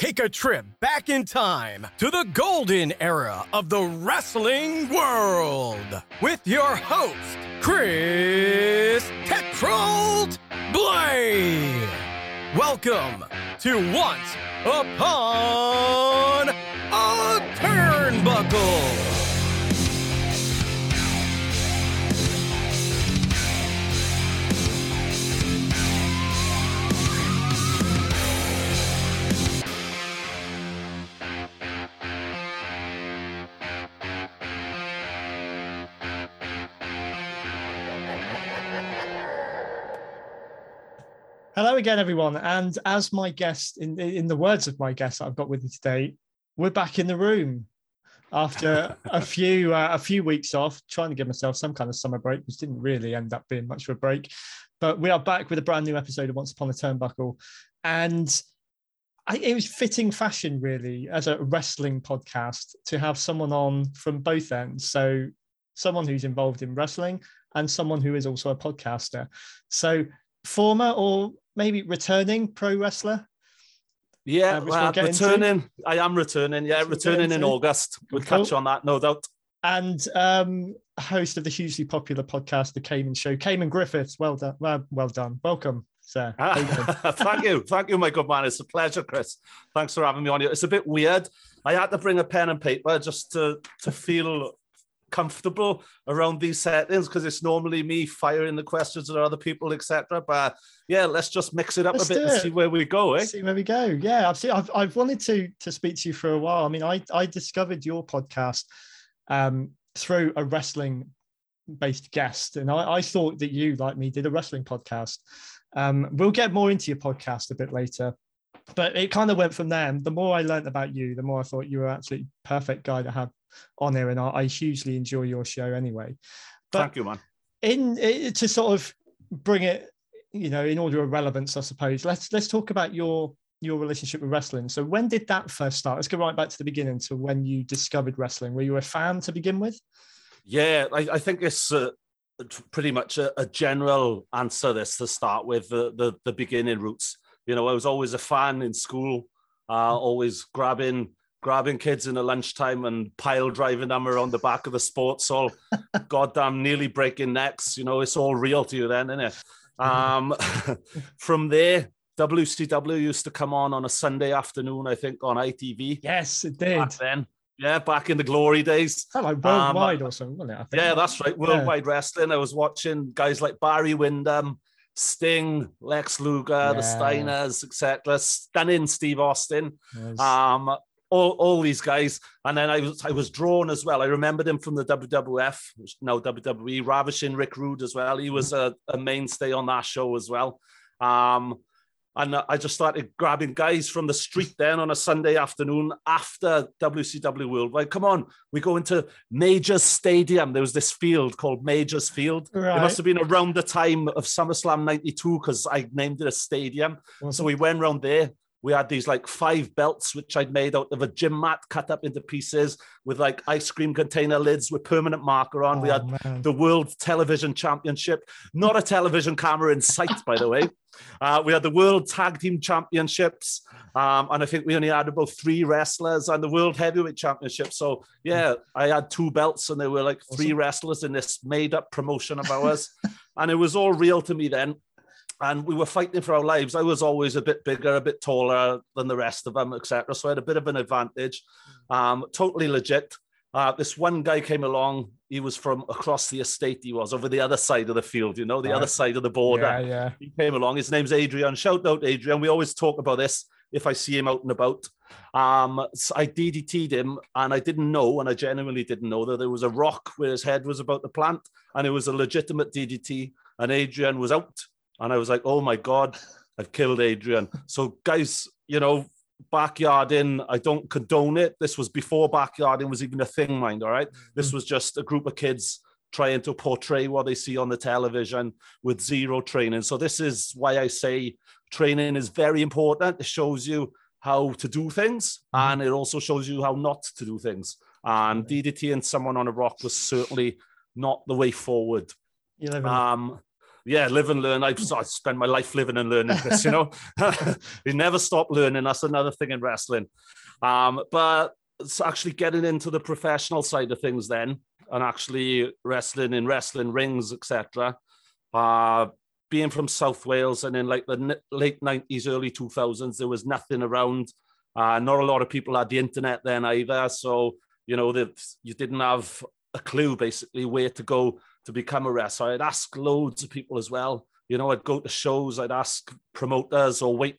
Take a trip back in time to the golden era of the wrestling world with your host, Chris Tetrold Blade. Welcome to Once Upon a Turnbuckle. Hello again, everyone. And as my guest, in in the words of my guest that I've got with me today, we're back in the room after a few uh, a few weeks off, trying to give myself some kind of summer break, which didn't really end up being much of a break. But we are back with a brand new episode of Once Upon a Turnbuckle, and I, it was fitting fashion, really, as a wrestling podcast, to have someone on from both ends. So someone who's involved in wrestling and someone who is also a podcaster. So former or maybe returning pro wrestler? Yeah, Uh, well, we'll get into. returning. I am returning. Yeah, Which returning in. August. We'll Cool. touch on that, no doubt. And um, host of the hugely popular podcast, The Cayman Show, Cayman Griffiths. Well done. Well, well done. Welcome, sir. Thank you. Thank you, my good man. It's a pleasure, Chris. Thanks for having me on here. It's a bit weird. I had to bring a pen and paper just to, to feel comfortable around these settings because it's normally me firing the questions at other people, etc. But yeah, let's just mix it up Let's a bit and see where we go, eh? See where we go. Yeah, I've, seen, I've I've wanted to to speak to you for a while. I mean, I I discovered your podcast um, through a wrestling based guest, and I, I thought that you, like me, did a wrestling podcast. Um, we'll get more into your podcast a bit later, but it kind of went from there. And the more I learned about you, the more I thought you were absolutely perfect guy to have on here, and I, I hugely enjoy your show anyway. But Thank you, man. in to sort of bring it you know in order of relevance i suppose let's let's talk about your your relationship with wrestling so when did that first start let's go right back to the beginning to when you discovered wrestling were you a fan to begin with Yeah, I, I think it's uh, pretty much a, a general answer. This to start with the, the the beginning roots. You know, I was always a fan in school, uh, always grabbing grabbing kids in the lunchtime and pile driving them around the back of the sports hall. Goddamn, nearly breaking necks. You know, it's all real to you then, isn't it? Um, from there, WCW used to come on on a Sunday afternoon, I think, on ITV. yes it did Back then, yeah, back in the glory days. like worldwide or something wasn't it I think? Yeah, that's right. Worldwide Wrestling. I was watching guys like Barry Windham, Sting, Lex Luger, the Yeah. Steiners, etc. Stunning Steve Austin. Yes. Um, all, all these guys. And then I was I was drawn as well. I remembered him from the WWF, now WWE, ravishing Rick Rude as well. He was a, a mainstay on that show as well. Um, and uh, I just started grabbing guys from the street then on a Sunday afternoon after WCW Worldwide. Come on, we go into Majors Stadium. There was this field called Majors Field. It must have been around the time of SummerSlam 92 because I named it a stadium. So mm-hmm. we went round there. We had these like five belts, which I'd made out of a gym mat cut up into pieces with like ice cream container lids with permanent marker on. we Oh, had man. the World Television Championship, not a television camera in sight, by the way. Uh, we had the World Tag Team Championships, um, and I think we only had about three wrestlers and the World Heavyweight Championship. So yeah, I had two belts, and there were like three wrestlers in this made-up promotion of ours, and it was all real to me then. And we were fighting for our lives. I was always a bit bigger, a bit taller than the rest of them, etc. So I had a bit of an advantage. Um, totally legit. Uh, this one guy came along. He was from across the estate. He was over the other side of the field, you know, the other side of the border. yeah yeah He came along. His name's Adrian. Shout out Adrian. We always talk about this if I see him out and about. Um, so I DDT'd him, and I didn't know, and I genuinely didn't know that there was a rock where his head was about to plant, and it was a legitimate DDT. And Adrian was out, and I was like, "Oh my god, I've killed Adrian." So, guys, you know, backyarding, I don't condone it. This was before backyarding was even a thing, mind. All right, this was just a group of kids trying to portray what they see on the television with zero training. So this is why I say training is very important. It shows you how to do things, Mm-hmm. and it also shows you how not to do things. And DDT and someone on a rock was certainly not the way forward. You live in Um, yeah, live and learn. I've I spent my life living and learning, Chris. You know, you never stop learning. That's another thing in wrestling. Um, but it's actually getting into the professional side of things then, and actually wrestling in wrestling rings, etc. Uh, being from South Wales and in like the n- late nineties, early two thousands, there was nothing around. Uh, not a lot of people had the internet then either, so you know you didn't have a clue basically where to go to become a wrestler. I'd ask loads of people as well. You know, I'd go to shows, I'd ask promoters or wait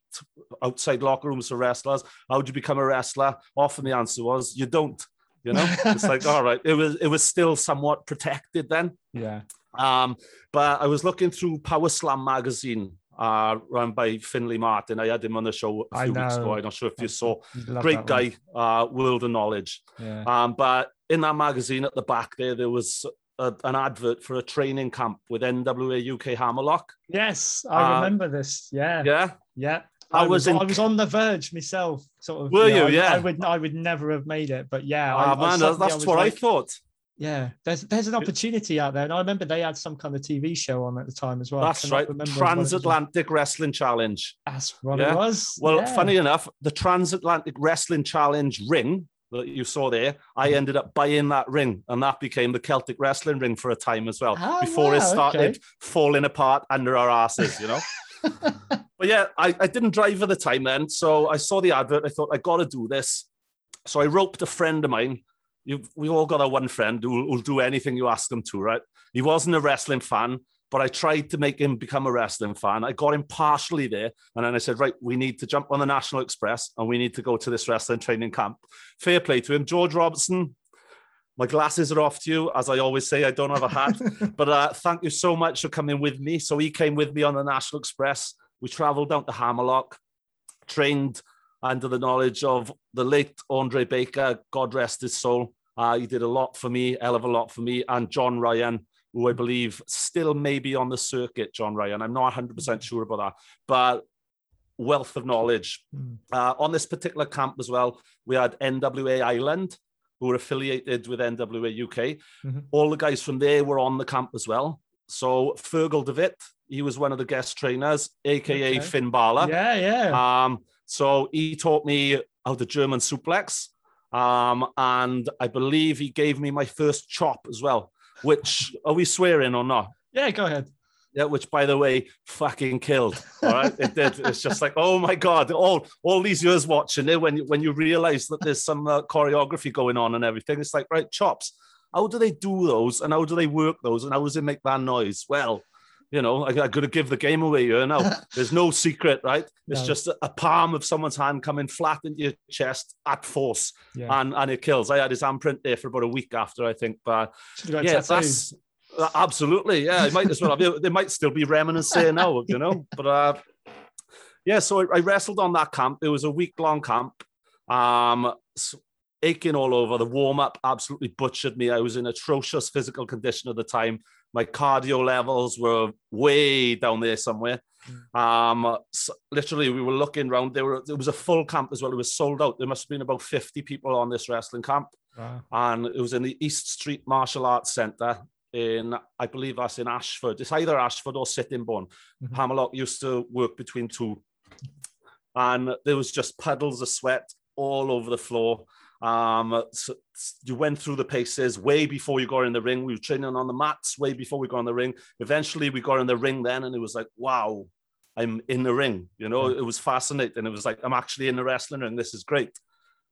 outside locker rooms for wrestlers, how do you become a wrestler? Often the answer was, you don't. You know, it's like, all right, it was it was still somewhat protected then. yeah. Um, but I was looking through Power Slam magazine, uh, run by Findlay Martin. I had him on the show a few weeks ago. I'm not sure if you saw. Love Great guy, uh, world of knowledge. Yeah. Um, but in that magazine at the back there, there was a, an advert for a training camp with NWA UK Hammerlock. Yes, I Uh, remember this. Yeah. Yeah. Yeah. I I was was in- I was on the verge myself, sort of. Were you? I, Yeah. I would I would never have made it, but yeah. Ah, man, that's what I thought. Yeah, there's there's an opportunity out there, and I remember they had some kind of TV show on at the time as well. That's right. remember what it was. Transatlantic Wrestling Challenge. That's what Yeah. it was. Well, yeah. funny enough, the Transatlantic Wrestling Challenge ring that you saw there, I Mm-hmm. ended up buying that ring, and that became the Celtic Wrestling ring for a time as well, Ah, before it started okay. falling apart under our asses, you know. but yeah, I, I didn't drive at the time then, so I saw the advert. I thought I got to do this, so I roped a friend of mine. You, we all got our one friend who will do anything you ask him to, right? He wasn't a wrestling fan, but I tried to make him become a wrestling fan. I got him partially there, and then I said, right, we need to jump on the National Express and we need to go to this wrestling training camp. Fair play to him, George Robertson. My glasses are off to you, as I always say. I don't have a hat, but uh, thank you so much for coming with me. So he came with me on the National Express. We travelled down to Hammerlock, trained under the knowledge of the late Andre Baker, God rest his soul. Uh, he did a lot for me, hell of a lot for me, and John Ryan, who I believe still may be on the circuit. John Ryan, I'm not 100% sure about that, but wealth of knowledge. Hmm. Uh, on this particular camp as well, we had NWA Ireland, who were affiliated with NWA UK. Mhm. All the guys from there were on the camp as well. So Fergal Devitt, he was one of the guest trainers, aka Okay. Finn Balor. Yeah, yeah. Um, so he taught me how to German suplex. Um, and I believe he gave me my first chop as well, which are we swearing or not? yeah, go ahead. Yeah, which by the way, fucking killed. All right. It did. It's just like, oh my God, all all these years watching it, when you when you realize that there's some uh, choreography going on and everything, it's like, right, chops. How do they do those and how do they work those and how does it make that noise? Well, you know, I, I got to give the game away here now. There's no secret, right? It's No. just a, palm of someone's hand coming flat into your chest at force Yeah. and, and it kills. I had his handprint there for about a week after, I think. But Should have got yeah, that's uh, absolutely. Yeah, it might as well. Have, there might still be remnants there now, you know. But uh, yeah, so I, I wrestled on that camp. It was a week long camp. Um, s- aching all over. The warm up absolutely butchered me. I was in atrocious physical condition at the time. My cardio levels were way down there somewhere. Um, s- literally, we were looking around. There were it was a full camp as well. It was sold out. There must have been about fifty people on this wrestling camp Wow. and it was in the East Street Martial Arts Centre in, I believe that's in Ashford. It's either Ashford or Sittingbourne. Mhm. Hammerlock used to work between two, and there was just puddles of sweat all over the floor. Um, so you went through the paces way before you got in the ring. We were training on the mats way before we got in the ring. Eventually, we got in the ring then, and it was like, wow, I'm in the ring. You know, it was fascinating. It was like, I'm actually in the wrestling ring. This is great.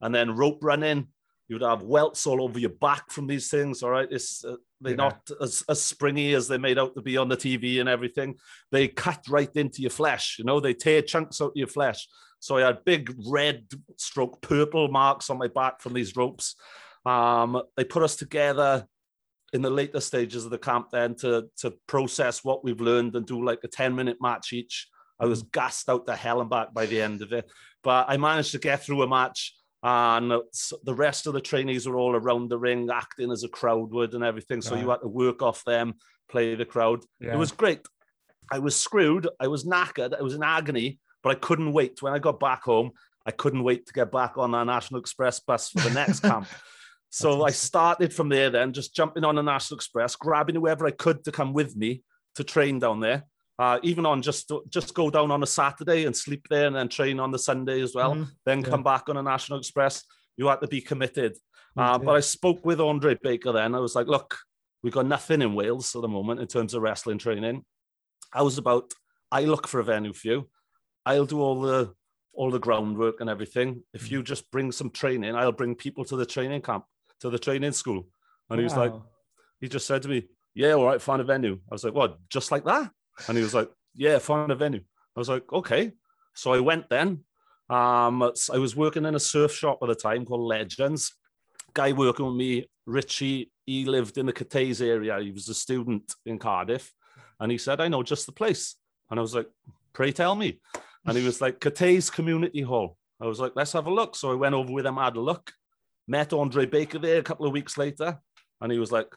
And then rope running, you would have welts all over your back from these things. All right, it's uh, they're Yeah. not as, as springy as they're made out to be on the TV and everything. They cut right into your flesh. You know, they tear chunks out of your flesh. So I had big red stroke purple marks on my back from these ropes. Um, they put us together in the later stages of the camp then to to process what we've learned and do like a 10 minute match each. I was gassed out the hell and back by the end of it, but I managed to get through a match And the rest of the trainees were all around the ring, acting as a crowd would and everything. So you had to work off them, play the crowd. Yeah. It was great. I was screwed. I was knackered. I was in agony, but I couldn't wait. When I got back home, I couldn't wait to get back on that National Express bus for the next camp. So I started from there then, just jumping on the National Express, grabbing whoever I could to come with me to train down there. Uh, even on just just go down on a Saturday and sleep there and then train on the Sunday as well. Mhm. Then Yeah. come back on a National Express. You had to be committed. Uh, but I spoke with Andre Baker then. I was like, look, we've got nothing in Wales at the moment in terms of wrestling training. I was about, I look for a venue for you. I'll do all the all the groundwork and everything. If Mm. you just bring some training, I'll bring people to the training camp, to the training school. And he was like, he just said to me, Yeah, all right, find a venue. I was like, What, just like that? And he was like, Yeah, find a venue. I was like, Okay. So I went then. Um, I was working in a surf shop at the time called Legends. Guy working with me, Richie, he lived in the Cathays area. He was a student in Cardiff. And he said, I know just the place. And I was like, Pray tell me. And he was like, Cathays Community Hall. I was like, let's have a look. So I went over with him, had a look, met Andre Baker there a couple of weeks later. And he was like,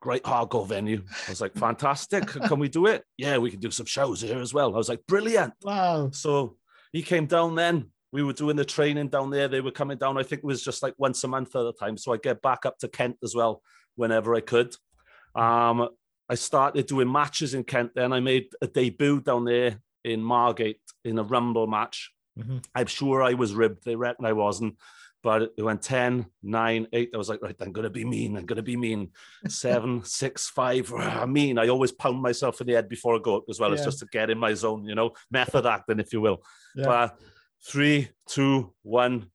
great hardcore venue. I was like, fantastic. Can we do it? Yeah, we can do some shows here as well. I was like, brilliant. Wow. So he came down then. We were doing the training down there. They were coming down. I think it was just like once a month at a time. So I get back up to Kent as well whenever I could. Um, I started doing matches in Kent. Then I made a debut down there in Margate in a Rumble match. Mhm. I'm sure I was ribbed. They reckon I wasn't. But it went 10, 9, 8. I was like, right, I'm going to be mean. I'm going to be mean. Seven, six, five. I mean. I always pound myself in the head before I go up as well. It's just to get in my zone, you know, method acting, if you will. Yeah. But three, two, one.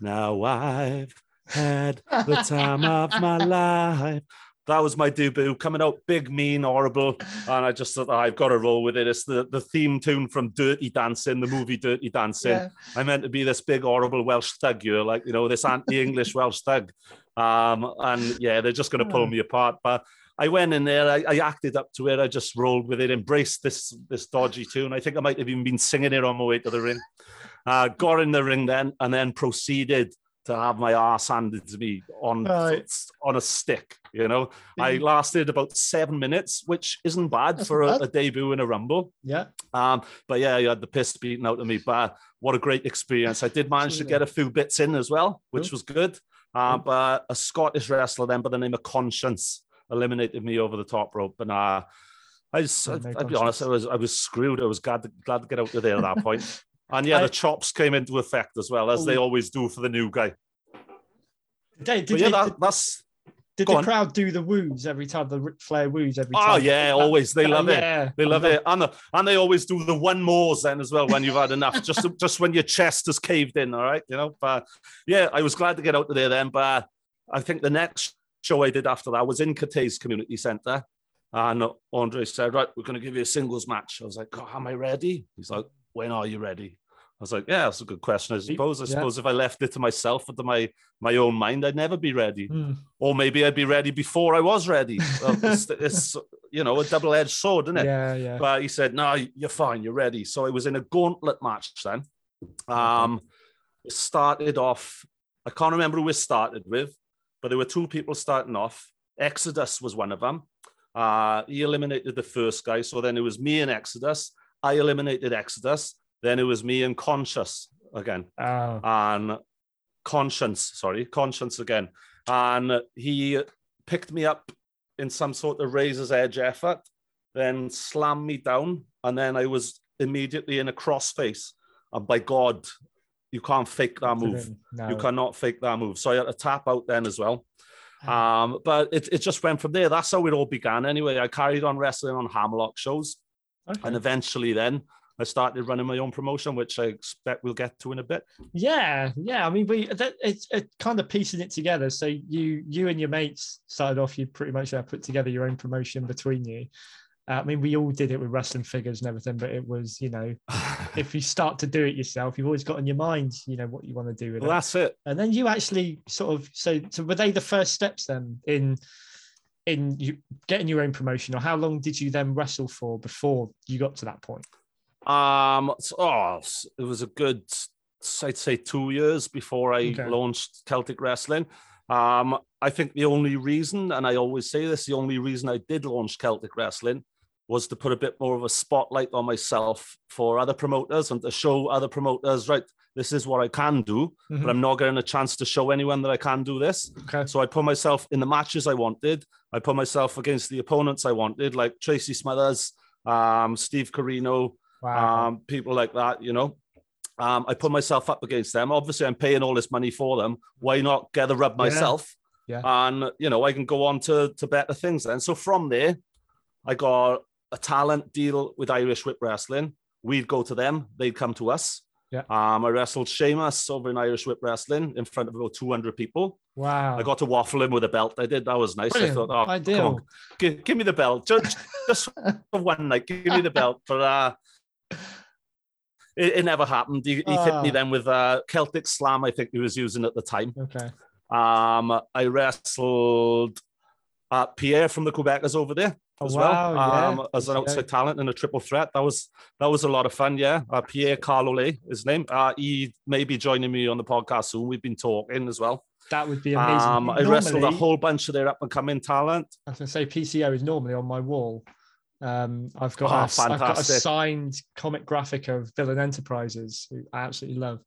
Now I've had the time of my life. That was my debut, coming out big, mean, horrible, and I just thought "Oh, I've got to roll with it. It's the, the theme tune from Dirty Dancing, the movie Dirty Dancing. Yeah. I meant to be this big, horrible Welsh thug, you're like you know this anti-English Welsh thug, um, and yeah, they're just going to pull me apart. But I went in there, I, I acted up to it, I just rolled with it, embraced this this dodgy tune. I think I might have even been singing it on my way to the ring. Uh, got in the ring then, and then proceeded to have my ass handed to me on Right. on a stick. You know, I lasted about seven minutes, which isn't bad That's for a, bad. a debut in a rumble. Yeah. Um, but yeah, you had the piss beaten out of me. But what a great experience! I did manage to get a few bits in as well, which Cool. was good. Uh, but a Scottish wrestler then by the name of Conscience eliminated me over the top rope, and uh, I just, Oh, I'd, be honest, I was I was screwed. I was glad to, glad to get out of there at that point. And yeah, I- the chops came into effect as well as they Oh. always do for the new guy. Did, did, yeah, they- that, that's did the on. crowd do the woos every time the Ric Flair woos every time? oh yeah, always they Uh, love it. yeah. They love it, and the, and they always do the one mores then as well when you've had enough. just just when your chest has caved in, all right, you know. But yeah, I was glad to get out of there then. But I think the next show I did after that was in Cathays Community Centre, and Andre said, "Right, we're going to give you a singles match." I was like, "Am I ready?" He's like, "When are you ready?" I was like, "Yeah, that's a good question. I suppose. I Yeah. suppose if I left it to myself or to my my own mind, I'd never be ready." Hmm. or maybe I'd be ready before I was ready. Well, it's, it's you know a double edged sword, isn't it? Yeah, yeah. But he said, "No, you're fine. You're ready." So it was in a gauntlet match then. Um, it started off. I can't remember who we started with, but there were two people starting off. Exodus was one of them. Uh, he eliminated the first guy. So then it was me and Exodus. I eliminated Exodus. Then it was me and Conscious again. Oh, and conscience sorry conscience again. And he picked me up in some sort of razor's edge effort then slammed me down and then i was immediately in a crossface. And by god you can't fake that move. no. you cannot fake that move. So i had to tap out then as well. Ah. um, but it, it just went from there. That's how it all began anyway. I carried on wrestling on Hammerlock shows. Okay. and eventually then i started running my own promotion which i expect we'll get to in a bit Yeah, yeah. I mean, we that, it's it kind of piecing it together. So you you and your mates started off. You pretty much uh, put together your own promotion between you. Uh, I mean, we all did it with wrestling figures and everything, but it was, you know, if you start to do it yourself, you've always got in your mind, you know, what you want to do with well, it. that's it And then you actually sort of so so were they the first steps then in in you getting your own promotion, or how long did you then wrestle for before you got to that point? Um, so- oh, it was a good I'd say two years before I Okay. launched Celtic Wrestling. Um, I think the only reason, and I always say this, the only reason I did launch Celtic Wrestling was to put a bit more of a spotlight on myself for other promoters and to show other promoters, right, this is what I can do, Mhm. but I'm not getting a chance to show anyone that I can do this. Okay. So I put myself in the matches I wanted. I put myself against the opponents I wanted, like Tracy Smothers, um, Steve Corino, Wow. um, people like that, you know. Um, I put myself up against them. Obviously, I'm paying all this money for them. Why not get the rub myself? Yeah. And you know, I can go on to to better things then. So from there, I got a talent deal with Irish Whip Wrestling. We'd go to them, they'd come to us. Yeah. Um, I wrestled Sheamus over in Irish Whip Wrestling in front of about 200 people. wow. I got to waffle him with a belt. I did. That was nice. Brilliant. I thought, oh, come on, give, give me the belt. Just, just for one night, give me the belt. But uh, it, it never happened. He, he hit me Ah. then with a Celtic Slam, I think he was using at the time. Okay. Um, I wrestled uh, Pierre from the Quebecers over there Oh, as wow, well yeah. um, as an outside talent and a triple threat. That was that was a lot of fun. Yeah, uh, Pierre Carl Ouellet, his name. Uh, he may be joining me on the podcast soon. We've been talking as well. That would be amazing. Um, I wrestled a whole bunch of their up and coming talent. I was going to say PCO is normally on my wall. Um, I've got Oh, a, I've got a signed comic graphic of Villain Enterprises, who I absolutely love.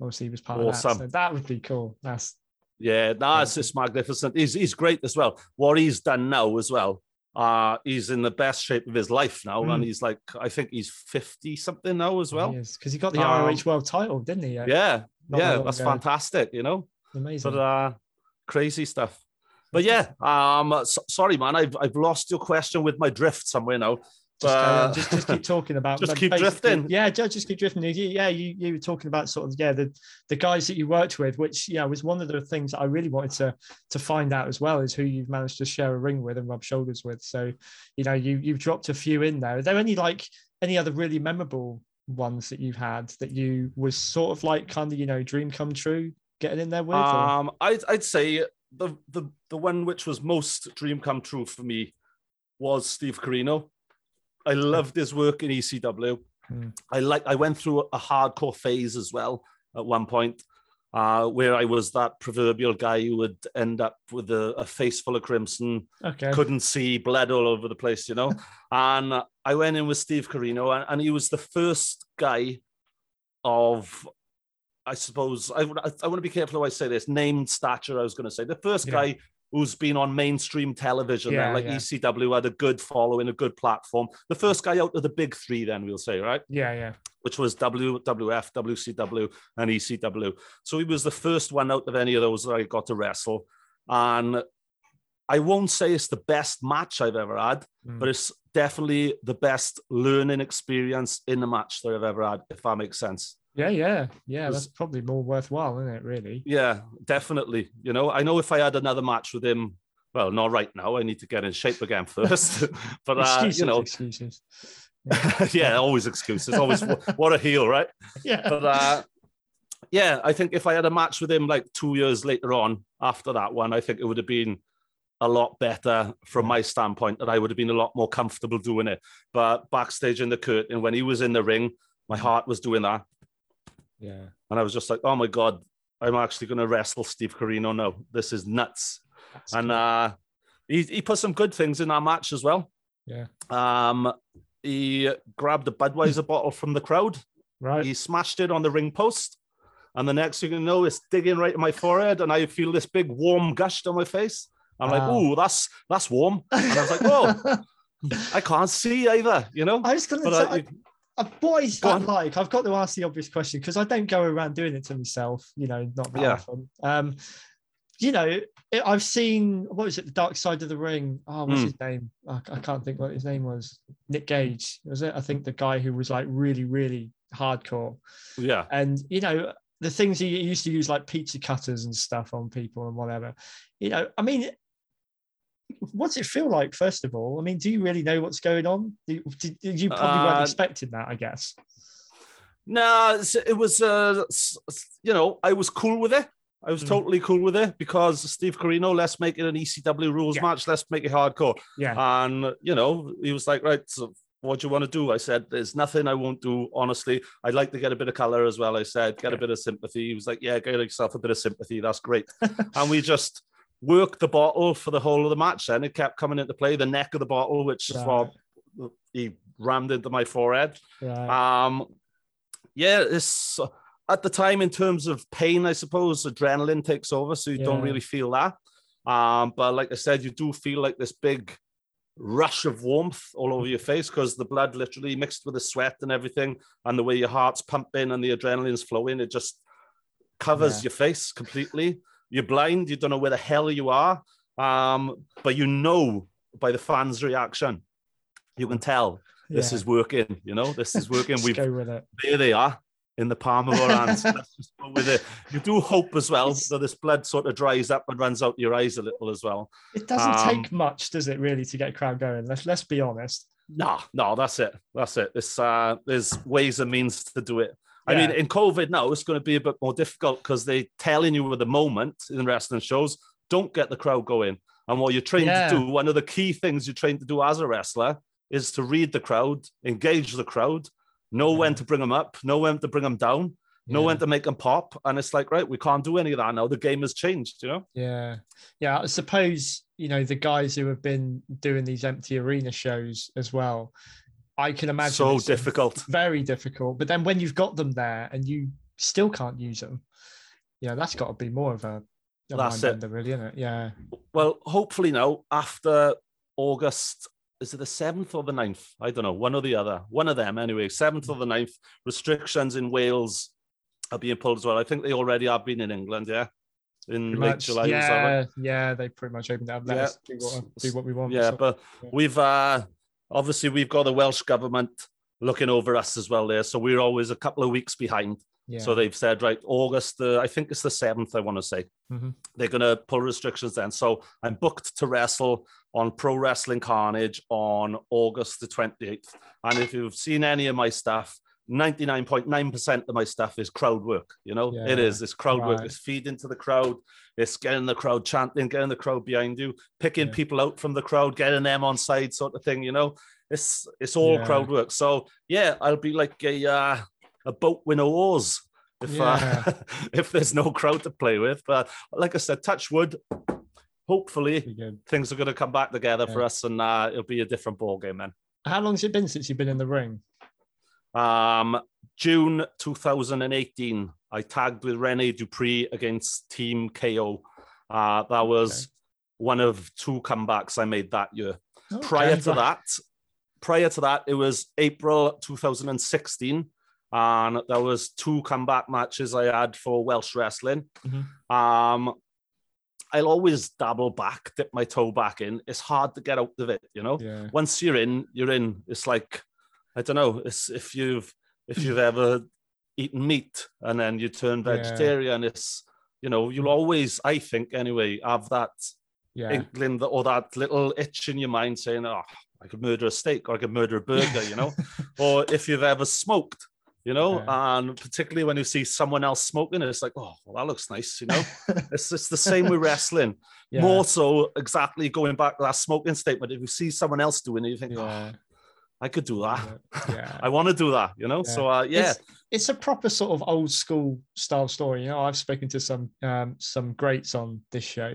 Obviously, he was part of that. So that would be cool. That's Yeah, that's it's just magnificent. He's he's great as well. What he's done now as well. Uh, he's in the best shape of his life now, and Mm. he's like, I think he's fifty something now as well. because he got the Um, ROH World Title, didn't he? Yeah, yeah, that's ago. fantastic. You know, amazing. but uh, crazy stuff. But yeah, um, so- sorry, man, I've I've lost your question with my drift somewhere now. just, uh, just just keep talking about just keep drifting. Yeah, just keep drifting. Yeah, you, you were talking about sort of yeah the the guys that you worked with, which yeah was one of the things that I really wanted to to find out as well is who you've managed to share a ring with and rub shoulders with. So you know you you've dropped a few in there. Are there any like any other really memorable ones that you've had that you was sort of like kind of you know dream come true getting in there with? or- Um, I'd I'd say the the the one which was most dream come true for me was Steve Corino. I loved his work in ECW. Hmm. I like I went through a hardcore phase as well at one point, uh, where I was that proverbial guy who would end up with a, a face full of crimson, okay. couldn't see, bled all over the place, you know. and I went in with Steve Corino, and, and he was the first guy of, I suppose, I, I, want to be careful how I say this, named stature, I was going to say. The first Yeah. guy who's been on mainstream television, then, like yeah. ECW had a good following, a good platform. The first guy out of the big three, then we'll say, right? Yeah, yeah. which was WWF, WCW, and ECW. So he was the first one out of any of those that I got to wrestle. And I won't say it's the best match I've ever had, Mm. but it's definitely the best learning experience in a match that I've ever had, if that makes sense. Yeah, yeah, yeah. That's probably more worthwhile, isn't it? Really. Yeah, definitely. You know, I know if I had another match with him, well, not right now. I need to get in shape again first. but uh, excuses, you know, excuses. yeah, always excuses. Always what a heel, right? Yeah. but uh, yeah, I think if I had a match with him like two years later on after that one, I think it would have been a lot better from my standpoint, and I would have been a lot more comfortable doing it. But backstage in the curtain, when he was in the ring, my heart was doing that, yeah. and I was just like, "Oh my god, I'm actually going to wrestle Steve Corino now. This is nuts." That's and cool. uh, he he put some good things in that match as well. Yeah. Um, he grabbed a Budweiser bottle from the crowd right. he smashed it on the ring post. And the next thing you know, it's digging right in my forehead, and I feel this big warm gush on my face. I'm like, Wow. "Ooh, that's that's warm." And I was like, "Whoa, I can't see either," you know. I was going to But say, I, uh, what is that like? I've got to ask the obvious question because I don't go around doing it to myself, you know, not that Yeah. often. Um, you know, it, I've seen what was it, the Dark Side of the Ring? Oh, what's Mm. his name? I, I can't think what his name was. Nick Gage was it? I think the guy who was like really, really hardcore. yeah, and you know the things he used to use like pizza cutters and stuff on people and whatever you know i mean what's it feel like first of all i mean do you really know what's going on you, did, you probably weren't Uh, expecting that i guess no, it's- it was, uh, you know, I was cool with it. I was Mm. totally cool with it because Steve Corino, let's make it an ECW rules Yeah. match. Let's make it hardcore. yeah And you know, he was like, right, so what do you want to do? I said, there's nothing I won't do. Honestly, I'd like to get a bit of color as well. I said, get a bit of sympathy. He was like, yeah, get yourself a bit of sympathy. That's great. and we just worked the bottle for the whole of the match. Then it kept coming into play, the neck of the bottle, which is what he rammed into my forehead. Right. Um, yeah, it's at the time in terms of pain, I suppose adrenaline takes over, so you don't really feel that. Um, but like I said, you do feel like this big rush of warmth all over your face because the blood literally mixed with the sweat and everything, and the way your heart's pumping and the adrenaline's flowing, it just covers Yeah. your face completely. You're blind, you don't know where the hell you are. Um, but you know by the fans' reaction, you can tell this Yeah. is working, you know, this is working. We've go with it. there they are in the palm of our hands. Let's just go with it. You do hope as well It's- that this blood sort of dries up and runs out your eyes a little as well. It doesn't Um, take much, does it, really, to get a crowd going? Let's let's be honest. No, no, that's it. That's it. It's uh, there's ways and means to do it. I mean, in COVID now, it's going to be a bit more difficult because they're telling you at the moment in wrestling shows, don't get the crowd going. And what you're trained Yeah. to do, one of the key things you're trained to do as a wrestler is to read the crowd, engage the crowd, know when to bring them up, know when to bring them down, know Yeah. when to make them pop. And it's like, right, we can't do any of that now. The game has changed, you know? Yeah. Yeah. I suppose, you know, the guys who have been doing these empty arena shows as well, I can imagine so difficult. very difficult. But then when you've got them there and you still can't use them, yeah, that's got to be more of a, a That's it. really, isn't it? Yeah. Well, hopefully now, after August, is it the 7th or the 9th? I don't know, one or the other. One of them, anyway. 7th or the 9th. Restrictions in Wales are being pulled as well. I think they already have been in England, yeah? In Pretty late much. July. yeah. Yeah. They pretty much opened up. Let Yeah. us do what, do what we want. Yeah, So- but yeah. we've uh obviously we've got the Welsh government looking over us as well there. So we're always a couple of weeks behind. yeah. So they've said, right, August, uh, I think it's the 7th, I want to say. Mhm. They're going to pull restrictions then. So I'm booked to wrestle on Pro Wrestling Carnage on August the 28th. And if you've seen any of my stuff, 99.9% of my stuff is crowd work. You know, it Yeah, is. It's crowd work. It's feeding to the crowd. It's getting the crowd chanting, getting the crowd behind you, picking Yeah. people out from the crowd, getting them on side, sort of thing. You know, it's it's all Yeah. crowd work. So yeah, I'll be like a uh, a boat with no oars if uh, if there's no crowd to play with. But like I said, touch wood. Hopefully, things are going to come back together for us, and uh, it'll be a different ball game then. How long's it been since you've been in the ring? Um, June 2018, I tagged with Rene Dupree against Team KO. Uh, that was one of two comebacks I made that year. Prior to that, prior to that, it was April 2016, and there was two comeback matches I had for Welsh wrestling. Mhm. Um, I'll always dabble back, dip my toe back in. It's hard to get out of it, you know Yeah. once you're in, you're in. It's like I don't know. It's if you've if you've ever eaten meat and then you turn Yeah. vegetarian, it's you know you'll mm. always, I think anyway, have that Yeah. inkling or that little itch in your mind saying, "Oh, I could murder a steak or I could murder a burger," you know. or if you've ever smoked, you know, and particularly when you see someone else smoking, it's like, "Oh, well, that looks nice," you know. it's it's the same with wrestling. Yeah. More so, exactly going back to that smoking statement. If you see someone else doing it, you think, ah, Yeah. "Oh, I could do that. Yeah. I want to do that, you know. Yeah. So uh, yeah, It's, it's a proper sort of old school style story. You know, I've spoken to some um, some greats on this show,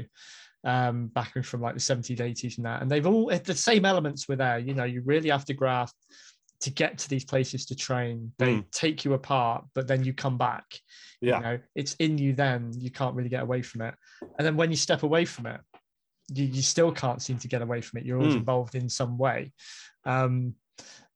um, back in from like the 70s, 80s and that, and they've all the same elements were there. You know, you really have to graft to get to these places to train. They Mm. take you apart, but then you come back. yeah, You know, it's in you then. You can't really get away from it. And then when you step away from it, you, you still can't seem to get away from it. You're always Mm. involved in some way. Um,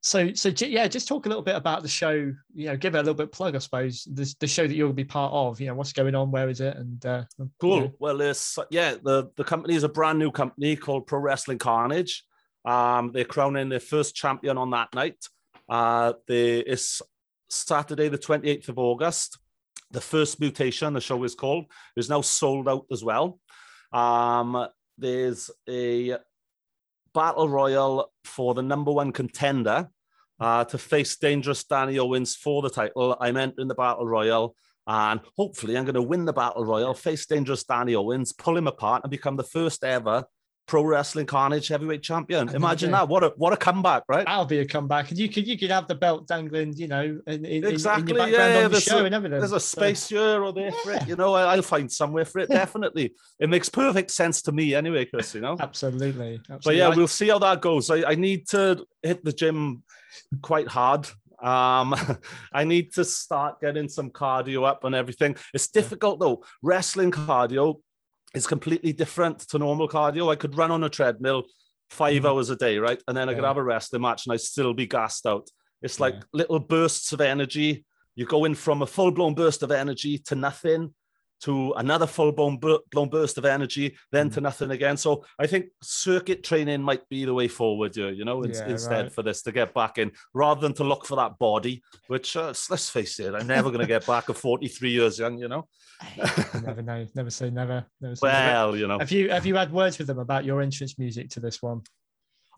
so, so yeah, just talk a little bit about the show. You know, give it a little bit of plug, I suppose. The, the show that you'll be part of. You know, what's going on? Where is it? And uh, cool. Well, it's yeah, the the company is a brand new company called Pro Wrestling Carnage. Um, they're crowning their first champion on that night. Uh, it's Saturday, the 28th of August. The first mutation, the show is called, is now sold out as well. Um, there's a battle royal for the number one contender uh, to face dangerous Danny Owens for the title. I'm entering the battle royal. And hopefully, I'm going to win the battle royal, face dangerous Danny Owens, pull him apart, and become the first ever Pro Wrestling Carnage heavyweight champion. Imagine that. What a what a comeback, right? That'll be a comeback, and you could you could have the belt dangling, you know, in, in, in- in Exactly, your yeah, background yeah, the there's show a-. There's a So- space here or there for it. You know, I- I'll find somewhere for it. Definitely. it makes perfect sense to me anyway, Chris, you know? absolutely, absolutely. But yeah, I- we'll see how that goes. I, I need to hit the gym quite hard. Um, I need to start getting some cardio up and everything. It's difficult though. Wrestling cardio is completely different to normal cardio. I could run on a treadmill five Mhm. hours a day, right? And then I could Yeah. have a wrestling match and I'd still be gassed out. It's like Yeah. little bursts of energy. You're going from a full blown burst of energy to nothing to another full blown, blown burst of energy, then Mm. to nothing again. So I think circuit training might be the way forward here, you know, Yeah, instead right. for this to get back in rather than to look for that body, which uh, let's face it, I'm never going to get back at 43 years young, you know. Never know, never say never. Never say never. Well, you know, Have you have you had words with them about your entrance music to this one?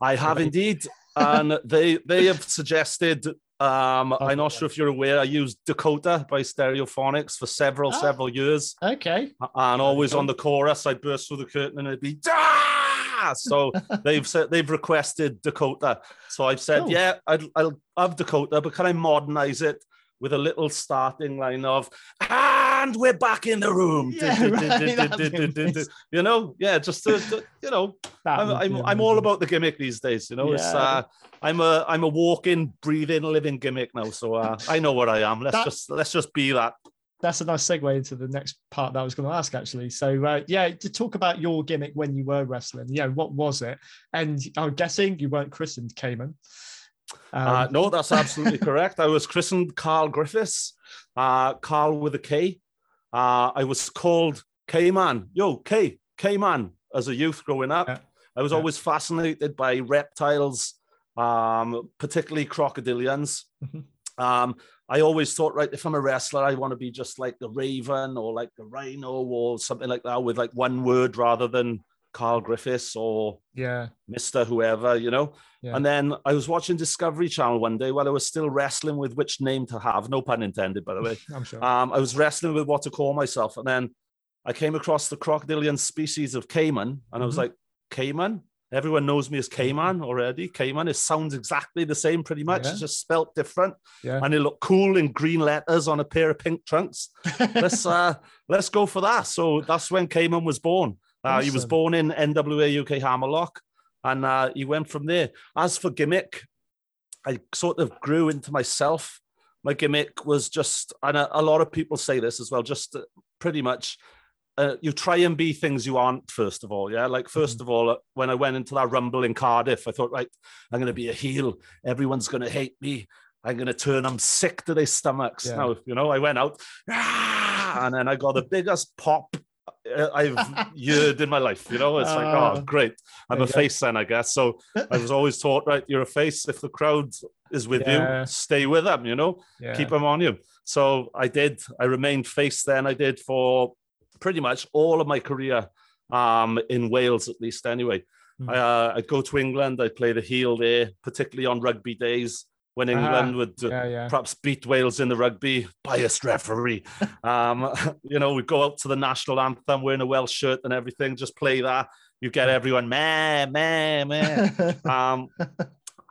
I have indeed, and they they have suggested. Um, I'm not sure if you're aware. I used Dakota by Stereophonics for several Ah. several years, Okay, and always on the chorus, I'd burst through the curtain and it'd be. "Ah!" So they've said they've requested Dakota. So I've said, Cool. yeah, I'd, I'll have Dakota, but can I modernize it with a little starting line of, and we're back in the room. Yeah, right, that'd be amazing. You know, yeah, just to, to- you know, I'm, I'm, I'm all about the gimmick these days. You know, it's uh, I'm a I'm a walking, breathing, living gimmick now. So uh, I know what I am. Let's That- just let's just be that. That's a nice segue into the next part that I was going to ask, actually. So, uh, yeah, to talk about your gimmick when you were wrestling, yeah, what was it? And I'm guessing you weren't christened Cayman. Um, uh, no, that's absolutely correct. I was christened Carl Griffiths, uh, Carl with a K. Uh, I was called K Man. Yo, K K Man as a youth growing up. Yeah. I was Yeah. always fascinated by reptiles, um, particularly crocodilians. Mhm. Um, I always thought, right, if I'm a wrestler, I want to be just like the Raven or like the Rhino or something like that with like one word rather than Carl Griffiths or yeah, Mr. Whoever, you know. Yeah. And then I was watching Discovery Channel one day while I was still wrestling with which name to have, no pun intended, by the way. I'm sure. Um, I was wrestling with what to call myself. And then I came across the crocodilian species of caiman. And I was Mhm. like, Cayman? Everyone knows me as Cayman already. Cayman. It sounds exactly the same, pretty much. Yeah. It's just spelt different. yeah. And it looked cool in green letters on a pair of pink trunks. let's uh, let's go for that. So that's when Cayman was born. Uh, He was born in NWA UK Hammerlock, and uh, he went from there. As for gimmick, I sort of grew into myself. My gimmick was just, and a, a lot of people say this as well, just uh, pretty much. Uh, you try and be things you aren't, first of all. Yeah. Like, 1st of all, when I went into that rumble in Cardiff, I thought, right, I'm going to be a heel. Everyone's going to hate me. I'm going to turn them sick to their stomachs. Yeah. Now, you know, I went out "Ah," and then I got the biggest pop I've heard in my life. You know, it's like, Uh, oh, great. I'm a face then, I guess. So I was always taught, right, you're a face. If the crowd is with Yeah. you, stay with them, you know, yeah. keep them on you. So I did. I remained face then. I did for pretty much all of my career um, in Wales, at least anyway. Hmm. I, uh, I'd go to England, I'd play the heel there, particularly on rugby days when Ah, England would uh, yeah, yeah. perhaps beat Wales in the rugby, biased referee. um, you know, we go out to the national anthem wearing a Welsh shirt and everything, just play that. You get everyone, meh, meh, meh. Um,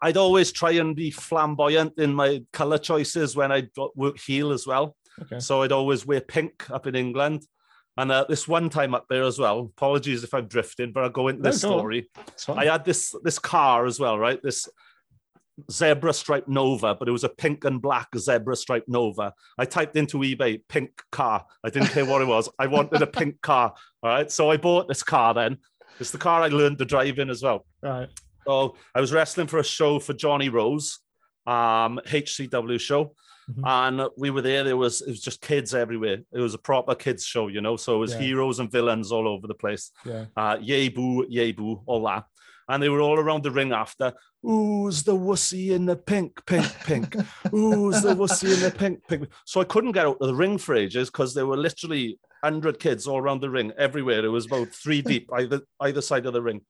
I'd always try and be flamboyant in my color choices when I got work heel as well. okay. So I'd always wear pink up in England. And uh, this one time up there as well, apologies if I'm drifting, but I'll go into No, this go story. I had this this car as well, right? This zebra stripe Nova, but it was a pink and black zebra stripe Nova. I typed into eBay pink car. I didn't care what it was. I wanted a pink car. All right. So I bought this car then. It's the car I learned to drive in as well. right. So I was wrestling for a show for Johnny Rose, um, HCW show. Mhm. And we were there. There was it was just kids everywhere. It was a proper kids show, you know. So it was Yeah. heroes and villains all over the place Yeah. uh, yay boo, yay boo, all that. And they were all around the ring after. Who's the wussy in the pink, pink, pink? Who's the wussy in the pink, pink? So I couldn't get out of the ring for ages because there were literally hundred kids all around the ring everywhere. It was about three deep either either side of the ring.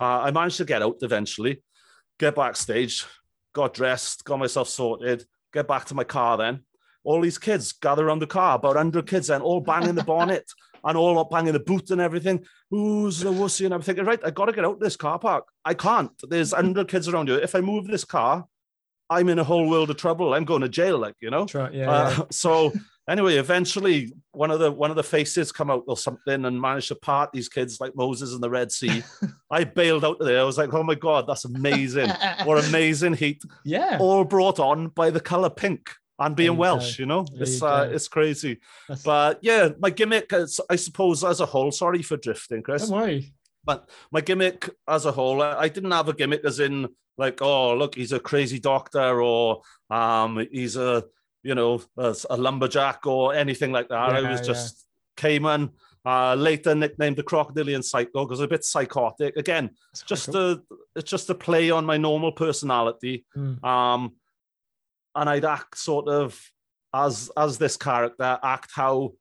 Uh, I managed to get out eventually, get backstage, got dressed, got myself sorted, get back to my car then. All these kids gather around the car, about 100 kids then, all banging the bonnet. And all up banging the boot and everything. Who's the wussy? And I'm thinking, right, I got to get out of this car park. I can't. There's 100 kids around you. If I move this car, I'm in a whole world of trouble. I'm going to jail, like, you know? Try, yeah, Uh, yeah. so anyway, eventually one of the one of the faces come out or something and managed to part these kids like Moses in the Red Sea. I bailed out of there. I was like, oh my god, that's amazing! what amazing heat! yeah. All brought on by the color pink and being Welsh. You know, it's you uh, it's crazy. That's- But yeah, my gimmick, is, I suppose, as a whole. Sorry for drifting, Chris don't worry. but my gimmick as a whole, I, I didn't have a gimmick as in like, oh, look, he's a crazy doctor or um, he's a you know a, a lumberjack or anything like that. I Yeah, was yeah. just Cayman. Uh, later nicknamed the crocodilian psycho because a bit psychotic. Again, That's just cool. a it's just a play on my normal personality. Mm. Um, and I'd act sort of as as this character, act how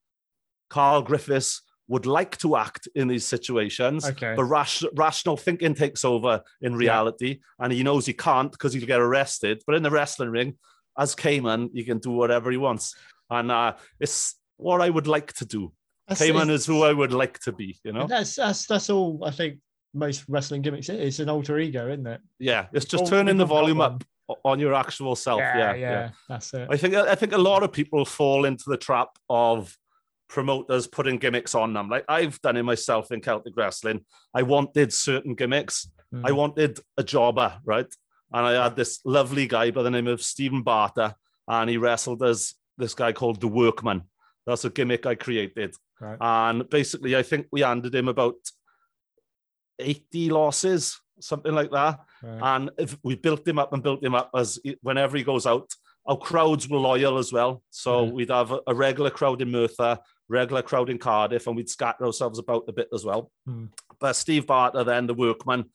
Carl Griffiths would like to act in these situations. Okay. But rash, rational thinking takes over in reality, and he knows he can't because he'll get arrested. But in the wrestling ring, as Cayman, he can do whatever he wants, and uh, it's what I would like to do. That's- Cayman is who I would like to be. You know, That's that's that's all. I think most wrestling gimmicks. it- It's an alter ego, isn't it? yeah. It's just all- turning the we've all got volume up o- on your actual self. Yeah, yeah. That's it. I think I think a lot of people fall into the trap of promoters putting gimmicks on them. Like I've done it myself in Celtic wrestling. I wanted certain gimmicks. I Mm. wanted a jobber, right? And I had this lovely guy by the name of Stephen Barter, and he wrestled as this guy called the Workman. That's a gimmick I created. Right. And basically, I think we handed him about 80 losses, something like that. Right. And if we built him up and built him up as he- whenever he goes out, our crowds were loyal as well. So we'd have a, a regular crowd in Merthyr, regular crowd in Cardiff, and we'd scatter ourselves about a bit as well. Hmm. But Steve Barter, then the workman,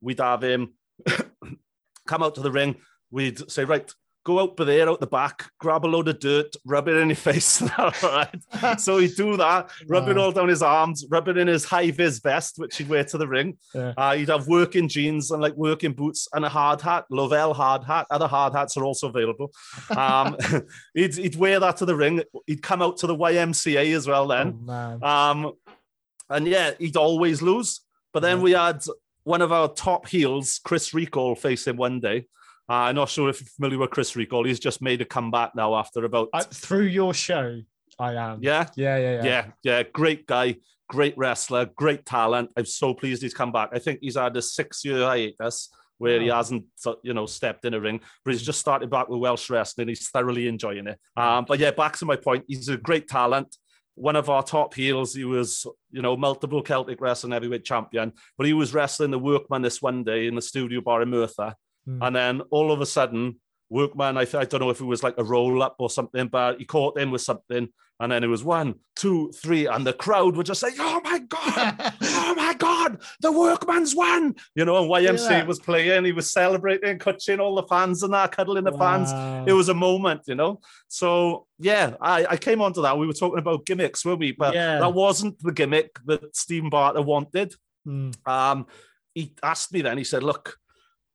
we'd have him come out to the ring. We'd say, right, go out by there, out the back, grab a load of dirt, rub it in your face. All right. So he'd do that, rub it all down his arms, rub it in his high vis vest, which he'd wear to the ring. Yeah. Uh, he'd have working jeans and like working boots and a hard hat, Lovell hard hat. Other hard hats are also available. Um, he'd, he'd wear that to the ring. He'd come out to the YMCA as well then. Oh, man. Um, and yeah, he'd always lose. But then Yeah. we had one of our top heels, Chris Recall, facing one day. Uh, I'm not sure if you're familiar with Chris Recall. He's just made a comeback now after about I, through your show, I am. yeah, Yeah. Yeah. Yeah. yeah, yeah. Great guy, great wrestler, great talent. I'm so pleased he's come back. I think he's had a six-year hiatus where he hasn't, you know, stepped in a ring, but he's just started back with Welsh wrestling. He's thoroughly enjoying it. Um, but yeah, back to my point. He's a great talent. One of our top heels. He was, you know, multiple Celtic wrestling heavyweight champion, but he was wrestling the Workman this one day in the studio bar in Merthyr. Hmm. And then all of a sudden, Workman, I, th- I don't know if it was like a roll up or something, but he caught in with something. And then it was one, two, three, and the crowd would just say, Oh my God, oh my God, the workman's won. You know, and YMC Yeah. was playing, he was celebrating, touching all the fans and that, cuddling the fans. It was a moment, you know. So yeah, I, I came onto that. We were talking about gimmicks, were we? But Yeah. that wasn't the gimmick that Stephen Barter wanted. Hmm. Um, he asked me then, he said, Look,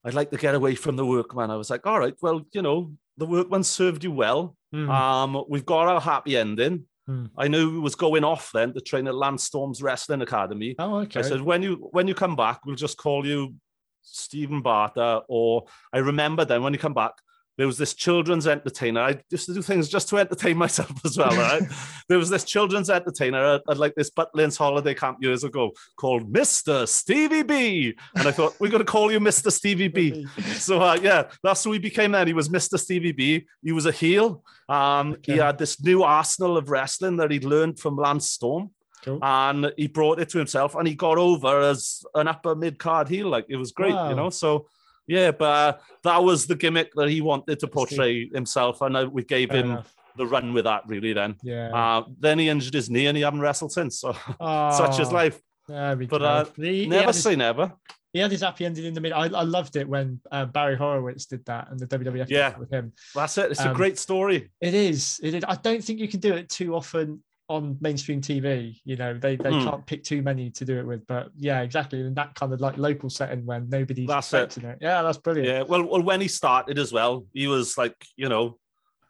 I'd like to get away from the workman. I was like, All right, well, you know, the workman served you well. Hmm. Um, we've got our happy ending. Hmm. I knew he was going off then to train at Lance Storm's Wrestling Academy. Oh, okay. I said, when you when you come back, we'll just call you Stephen Barter. Or I remember then when you come back, there was this children's entertainer. I used to do things just to entertain myself as well, right? there was this children's entertainer at, at like this Butlins holiday camp years ago called Mr. Stevie B. And I thought, we're going to call you Mr. Stevie B. So uh, yeah, that's who he became then. He was Mr. Stevie B. He was a heel. Um, He had this new arsenal of wrestling that he'd learned from Lance Storm Cool. and he brought it to himself and he got over as an upper mid card heel. Like it was great, Wow. you know. So yeah, but uh, that was the gimmick that he wanted to portray himself, and uh, we gave Fair him enough. the run with that. Really, then. Yeah. Uh, then he injured his knee and he hasn't wrestled since. So such is Oh, life. But, uh, Never his- say never. he had his happy ending in the middle. I, I loved it when uh, Barry Horowitz did that and the WWF Yeah. with him. That's it. It's a Um, great story. It is. It is. I don't think you can do it too often on mainstream TV. You know, they they Hmm. can't pick too many to do it with. But yeah, exactly. In that kind of like local setting when nobody's That's it. expecting it. Yeah, that's brilliant. Yeah. Well, well, when he started as well, he was like, you know,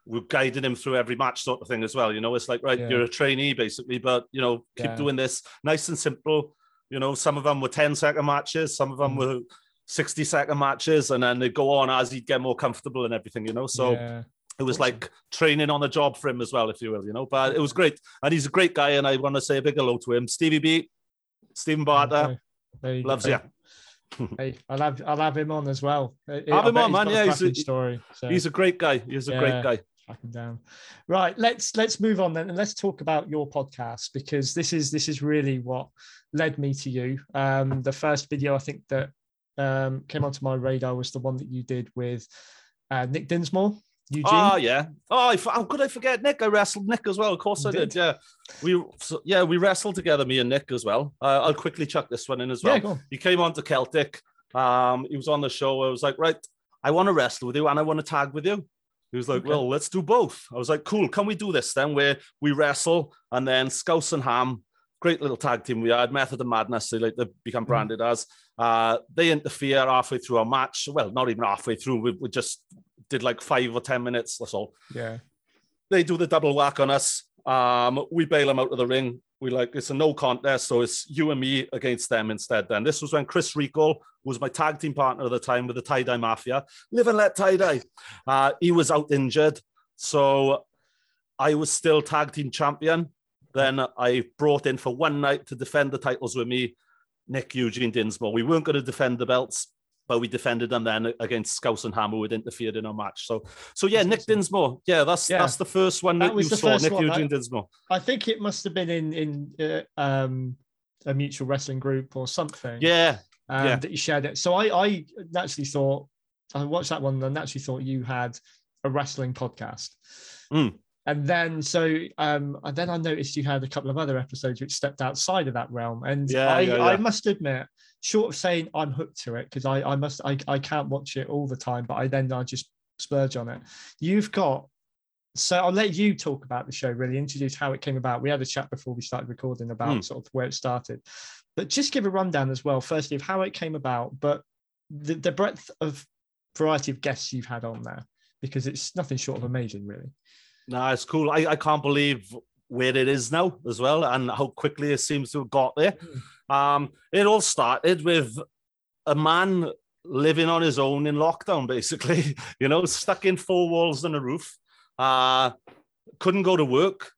we're guiding him through every match, sort of thing as well. You know, it's like right, Yeah. you're a trainee basically, but you know, keep Yeah. doing this, nice and simple. You know, some of them were 10 second matches, some of them Mm. were 60 second matches, and then they go on as he'd get more comfortable and everything. You know, so yeah. It was like training on the job for him as well, if you will. You know, but it was great, and he's a great guy, and I want to say a big hello to him, Stevie B, Stephen Barter. Okay. Loves go. you. Hey, I'll have I'll have him on as well. I- I Have him on, he's man. Yeah, he's a- story. So. He's a great guy. He's a Yeah. great guy. down. Right, let's let's move on then, and let's talk about your podcast because this is this is really what led me to you. Um, the first video I think that um, came onto my radar was the one that you did with uh, Nick Dinsmore, Eugene. Oh yeah. Oh, I, how could I forget Nick? I wrestled Nick as well. Of course You I did. did? Yeah, we so, yeah we wrestled together, me and Nick as well. Uh, I'll quickly chuck this one in as well. yeah. He came on to Celtic. Um, he was on the show. I was like, right, I want to wrestle with you and I want to tag with you. He was like, Okay. well, let's do both. I was like, cool. Can we do this then? Where we wrestle and then Scouse and Ham, great little tag team we had. Method of Madness, they like they become Mhm. branded as. Uh, they interfere halfway through our match. Well, not even halfway through. We, we just did like five or ten minutes. That's all Yeah, they do the double whack on us. Um, we bail them out of the ring. We like it's a no contest, so it's you and me against them instead. Then this was when Chris Rico who was my tag team partner at the time with the tie dye mafia. Live and let tie dye. Uh, he was out injured, so I was still tag team champion. Then I brought in for one night to defend the titles with me, Nick Eugene Dinsmore. We weren't going to defend the belts, but we defended them then against Scouse and Ham, who had interfered in our match. So, so yeah, Nick Dinsmore. Yeah, that's Yeah. that's the first one That that, was you the saw, first Nick one, Eugene right? Dinsmore. I think it must have been in in uh, um, a mutual wrestling group or something. Yeah, um, yeah. that you shared it. So I, I naturally thought I watched that one and naturally thought you had a wrestling podcast. Mm. And then so um and then I noticed you had a couple of other episodes which stepped outside of that realm. And Yeah, I, yeah, I must admit, short of saying I'm hooked to it, because I, I must I, I can't watch it all the time, but I then I just splurge on it. You've got so I'll let you talk about the show, really introduce how it came about. We had a chat before we started recording about Hmm. sort of where it started. But just give a rundown as well, firstly, of how it came about, but the, the breadth of variety of guests you've had on there, because it's nothing short of amazing, really. No, it's cool. I, I can't believe where it is now as well and how quickly it seems to have got there. Um, it all started with a man living on his own in lockdown, basically, you know, stuck in four walls and a roof. Uh, couldn't go to work.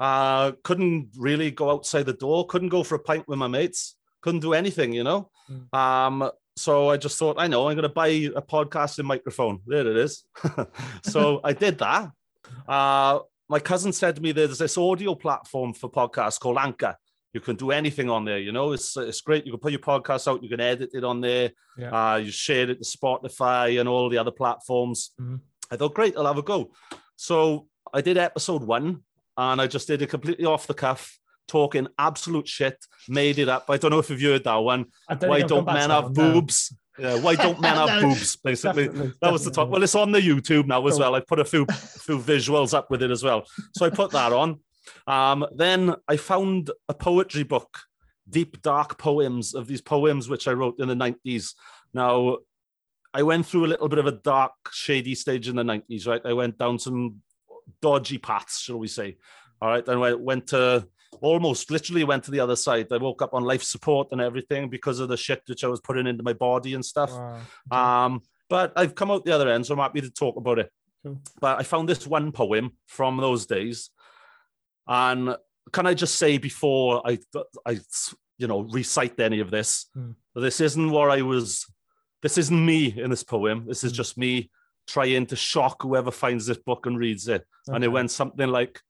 Uh, couldn't really go outside the door. Couldn't go for a pint with my mates. Couldn't do anything, you know. Mm. Um, so I just thought, I know, I'm going to buy a podcasting microphone. There it is. so I did that. Uh, my cousin said to me, there's this audio platform for podcasts called Anchor. You can do anything on there, you know, it's, it's great. You can put your podcast out, you can edit it on there. Yeah. Uh, you share it to Spotify and all the other platforms. Mhm. I thought, great, I'll have a go. So I did episode one and I just did it completely off the cuff, talking absolute shit, made it up. I don't know if you've heard that one. Don't Why don't men have boobs? Yeah, why don't men have boobs? Basically, Definitely, that was the top. Well, it's on the YouTube now as well. I put a few few visuals up with it as well. So I put that on. Um, then I found a poetry book, deep dark poems of these poems which I wrote in the nineties. Now, I went through a little bit of a dark, shady stage in the nineties. Right, I went down some dodgy paths, shall we say? All right, and I went to almost literally went to the other side. I woke up on life support and everything because of the shit which I was putting into my body and stuff. Wow. Um, but I've come out the other end, so I'm happy to talk about it. Cool. But I found this one poem from those days, and can I just say before I, I, you know, recite any of this, Hmm. this isn't what I was. This isn't me in this poem. This is Hmm. just me trying to shock whoever finds this book and reads it. And it went something like,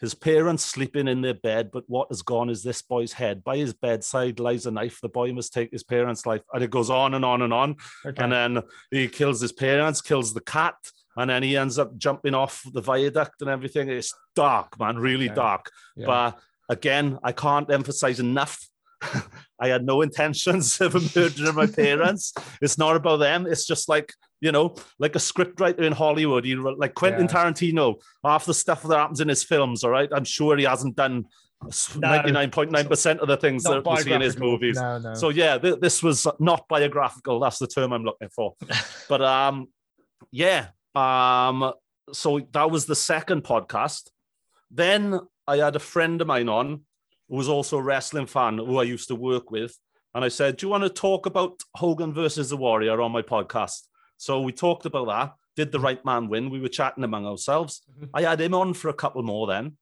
his parents sleeping in their bed, but what has gone is this boy's head. By his bedside lies a knife. The boy must take his parents' life. And it goes on and on and on. Okay. And then he kills his parents, kills the cat, and then he ends up jumping off the viaduct and everything. It's dark, man, really dark. Yeah. But again, I can't emphasize enough. I had no intentions of murdering my parents. It's not about them. It's just like, you know, like a scriptwriter in Hollywood, you know, like Quentin Yeah. Tarantino, half the stuff that happens in his films, all right? I'm sure he hasn't done 99.9% of the things that we see in his movies. No, no. So yeah, th- this was not biographical. That's the term I'm looking for. but um, yeah, um, so that was the second podcast. Then I had a friend of mine on who was also a wrestling fan who I used to work with. And I said, Do you want to talk about Hogan versus the Warrior on my podcast? So we talked about that. Did the right man win? We were chatting among ourselves. I had him on for a couple more then.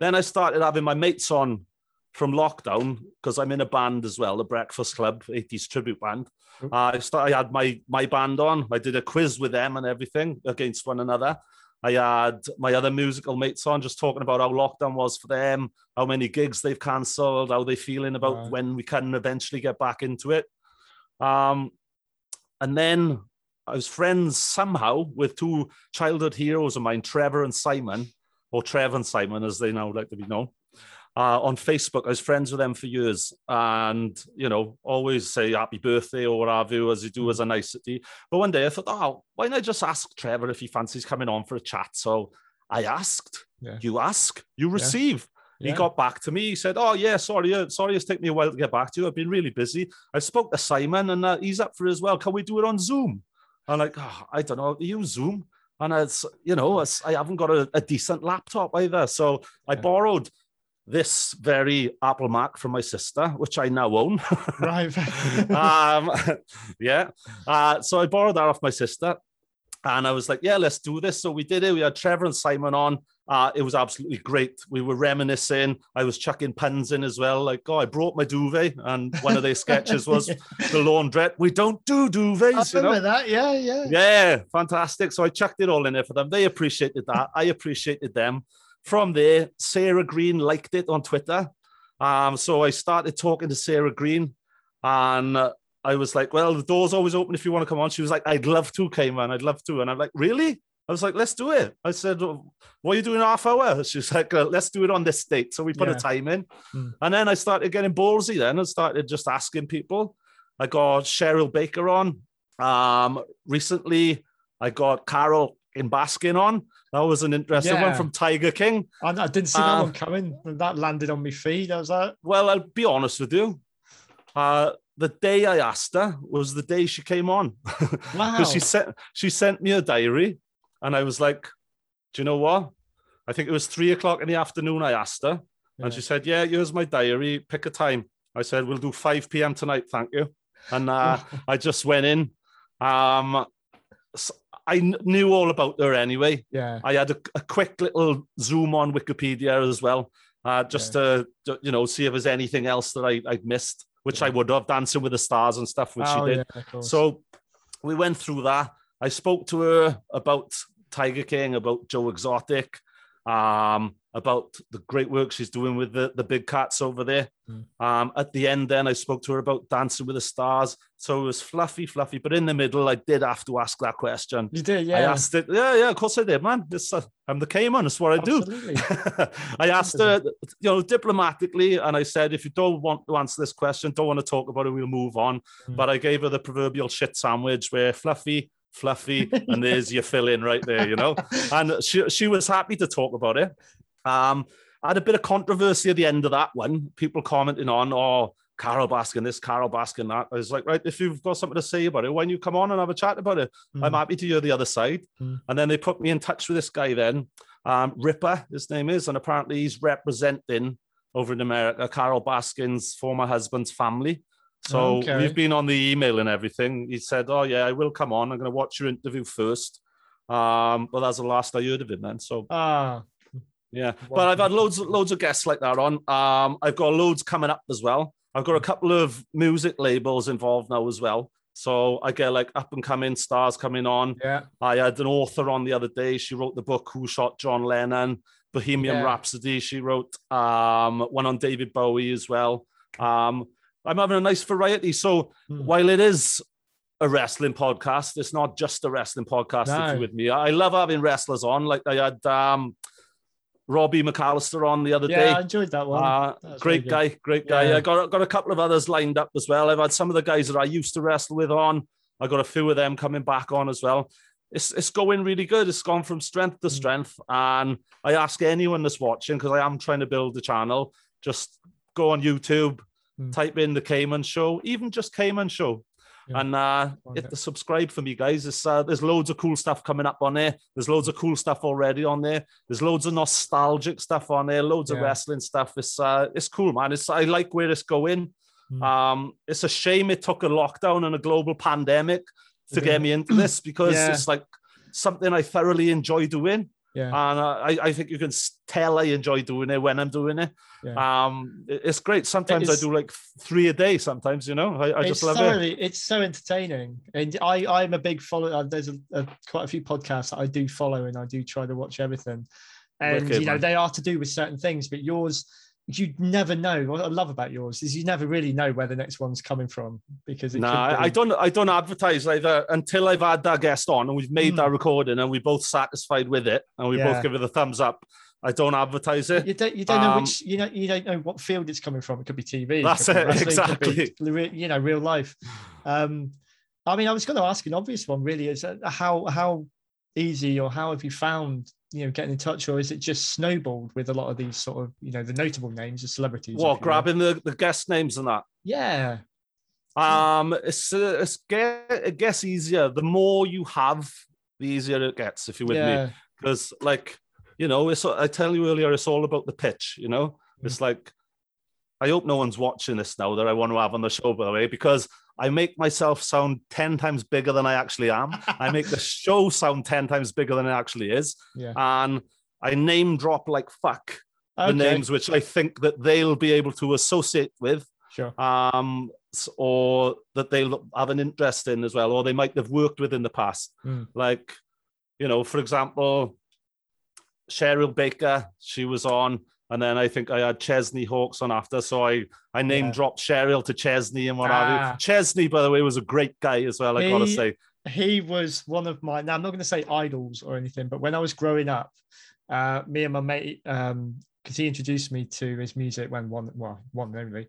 Then I started having my mates on from lockdown because I'm in a band as well, the Breakfast Club, 80s tribute band. Uh, I, started, I had my my band on. I did a quiz with them and everything against one another. I had my other musical mates on, just talking about how lockdown was for them, how many gigs they've cancelled, how they're feeling about Right. when we can eventually get back into it. Um, and then I was friends somehow with two childhood heroes of mine, Trevor and Simon, or Trev and Simon, as they now like to be known. Uh, on Facebook, I was friends with them for years, and you know, always say happy birthday or what have you, as you do as a nicety. But one day I thought, oh, why not just ask Trevor if he fancies coming on for a chat? So I asked. Yeah. You ask, you receive. He Yeah. got back to me. He said, "Oh yeah, sorry, uh, sorry, it's taken me a while to get back to you. I've been really busy. I spoke to Simon, and uh, he's up for it as well. Can we do it on Zoom?" I'm like, oh, "I don't know. Use Zoom." And it's you know, it's, I haven't got a, a decent laptop either, so I borrowed this very Apple Mac from my sister, which I now own. Right. um, yeah. Uh, so I borrowed that off my sister. And I was like, yeah, let's do this. So we did it. We had Trevor and Simon on. Uh, it was absolutely great. We were reminiscing. I was chucking puns in as well. Like, oh, I brought my duvet. And one of their sketches was the laundrette. We don't do I duvets, you know? that. Yeah, yeah. Yeah, fantastic. So I chucked it all in there for them. They appreciated that. I appreciated them. From there, Sarah Green liked it on Twitter. Um, so I started talking to Sarah Green, and uh, I was like, "Well, the door's always open if you want to come on." She was like, "I'd love to, Cayman. I'd love to." And I'm like, "Really?" I was like, "Let's do it." I said, "What are you doing half hour?" She's like, uh, "Let's do it on this date." So we put Yeah. a time in, Hmm. and then I started getting ballsy. Then and started just asking people. I got Cheryl Baker on. Um, recently, I got Carole in Baskin on. That was an interesting one from Tiger King. I, I didn't see that one coming. That landed on my feed. I was like, Well, I'll be honest with you. Uh, the day I asked her was the day she came on. wow. Because she sent she sent me a diary, and I was like, "Do you know what? I think it was three o'clock in the afternoon." I asked her, Yeah. and she said, "Yeah, here's my diary. Pick a time." I said, "We'll do five p.m. tonight, thank you." And uh, I just went in. Um, I knew all about her anyway. yeah. I had a, a quick little zoom on Wikipedia as well, uh, just to to, you know see if there's anything else that I I'd missed, which I would have Dancing with the Stars and stuff, which oh, she did. yeah. So we went through that. I spoke to her about Tiger King, about Joe Exotic, um, about the great work she's doing with the, the big cats over there. Mm. Um, at the end, then I spoke to her about Dancing with the Stars. So it was fluffy, fluffy. But in the middle, I did have to ask that question. you did, yeah. I asked it. Yeah, yeah, of course I did, man. This, uh, I'm the Cayman. That's what I do. I asked her, you know, diplomatically, and I said, if you don't want to answer this question, don't want to talk about it, we'll move on. Mm. But I gave her the proverbial shit sandwich where fluffy, fluffy, and there's your fill in right there, you know. And she she was happy to talk about it. Um, I had a bit of controversy at the end of that one. People commenting on, oh, Carole Baskin this, Carole Baskin that. I was like, right, if you've got something to say about it, when you come on and have a chat about it, I'm Mm. happy to hear the other side. Mm. And then they put me in touch with this guy then, um, Ripper, his name is, and apparently he's representing over in America Carole Baskin's former husband's family. So Okay. we've been on the email and everything. He said, "Oh yeah, I will come on. I'm going to watch your interview first. Um, but that's the last I heard of him then. So Ah, yeah, but I've had loads, loads of guests like that on. Um, I've got loads coming up as well. I've got a couple of music labels involved now as well. So I get like up and coming stars coming on. yeah. I had an author on the other day. She wrote the book Who Shot John Lennon, Bohemian Yeah. Rhapsody. She wrote um, one on David Bowie as well. Um, I'm having a nice variety. So Hmm. while it is a wrestling podcast, it's not just a wrestling podcast if No. with me. I love having wrestlers on. Like I had um, Robbie McAllister on the other day. Yeah, I enjoyed that one. Uh, That great good. guy, great guy. Yeah. I got got a couple of others lined up as well. I've had some of the guys that I used to wrestle with on. I got a few of them coming back on as well. It's it's going really good. It's gone from strength to Mm. strength. And I ask anyone that's watching because I am trying to build the channel. Just go on YouTube, Mm. type in the Cayman Show, even just Cayman Show. Yeah. And uh, hit the subscribe for me, guys. It's, uh, there's loads of cool stuff coming up on there. There's loads of cool stuff already on there. There's loads of nostalgic stuff on there. Loads of wrestling stuff. It's uh, it's cool, man. It's I like where it's going. Mm. Um, it's a shame it took a lockdown and a global pandemic to Yeah. get me into this because Yeah. it's like something I thoroughly enjoy doing. Yeah. And uh, I, I think you can tell I enjoy doing it when I'm doing it. Yeah. Um, it's great. Sometimes I do like three a day. Sometimes, you know, I, I it's just love it. It's so entertaining, and I I'm a big follower. There's a, a, quite a few podcasts that I do follow, and I do try to watch everything. And Wicked, you know man. they are to do with certain things, but yours you never know. What I love about yours is you never really know where the next one's coming from because it No, could I, don't. I don't advertise either until I've had that guest on and we've made Mm. that recording and we're both satisfied with it and we Yeah. both give it a thumbs up. I don't advertise it. You don't, you don't know Um, which you know you don't know what field it's coming from. It could be TV. That's it, wrestling, could be exactly. you know, real life. Um, I mean, I was going to ask an obvious one. Really, is how how easy or how have you found you know getting in touch, or is it just snowballed with a lot of these sort of you know the notable names, the celebrities? if you What will? grabbing the, the guest names and that? Yeah, Um, it's uh, it's get it gets easier. The more you have, the easier it gets. If you're with me, because like you know, it's I tell you earlier, it's all about the pitch. You know, Mm. it's like I hope no one's watching this now that I want to have on the show, by the way, because I make myself sound ten times bigger than I actually am. I make the show sound ten times bigger than it actually is, yeah. and I name drop like fuck the names which I think that they'll be able to associate with sure. um, or that they'll have an interest in as well, or they might have worked with in the past. Mm. Like, you know, for example, Cheryl Baker, she was on, and then I think I had Chesney Hawkes on after, so I I name Yeah. dropped Cheryl to Chesney and what have Ah. you. Chesney, by the way, was a great guy as well. I gotta say, he was one of my now i'm not going to say idols or anything but when i was growing up uh me and my mate um because he introduced me to his music when one well one only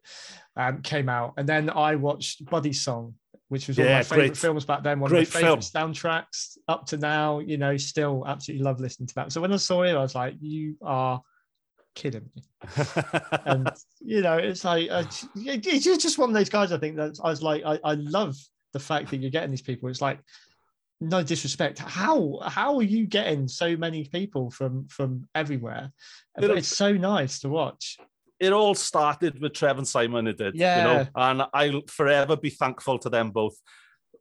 um came out and then i watched Buddy's Song which was one of my favorite great- films back then one of my favorite soundtracks up to now you know still absolutely love listening to that so when i saw it i was like you are kidding me and you know, it's like uh, it's just one of those guys. I think that I was like, I, I love the fact that you're getting these people. It's like no disrespect. How how are you getting so many people from from everywhere? Little- it's so nice to watch. it all started with Trev and Simon. It did, yeah you know, and I'll forever be thankful to them both.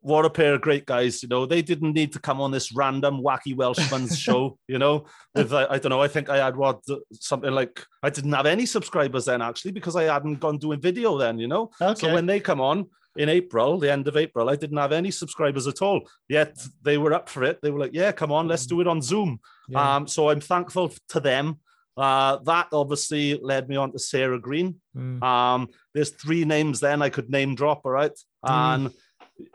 What a pair of great guys, you know. They didn't need to come on this random wacky Welshman's show, you know. With uh, I don't know, I think I had what something like I didn't have any subscribers then actually because I hadn't gone doing video then, you know. Okay. So when they come on in April, the end of April, I didn't have any subscribers at all. Yet they were up for it. They were like, "Yeah, come on, let's do it on Zoom." yeah. Um, so I'm thankful to them. Uh, that obviously led me on to Sarah Green. Mm. Um, there's three names then I could name drop, all right? And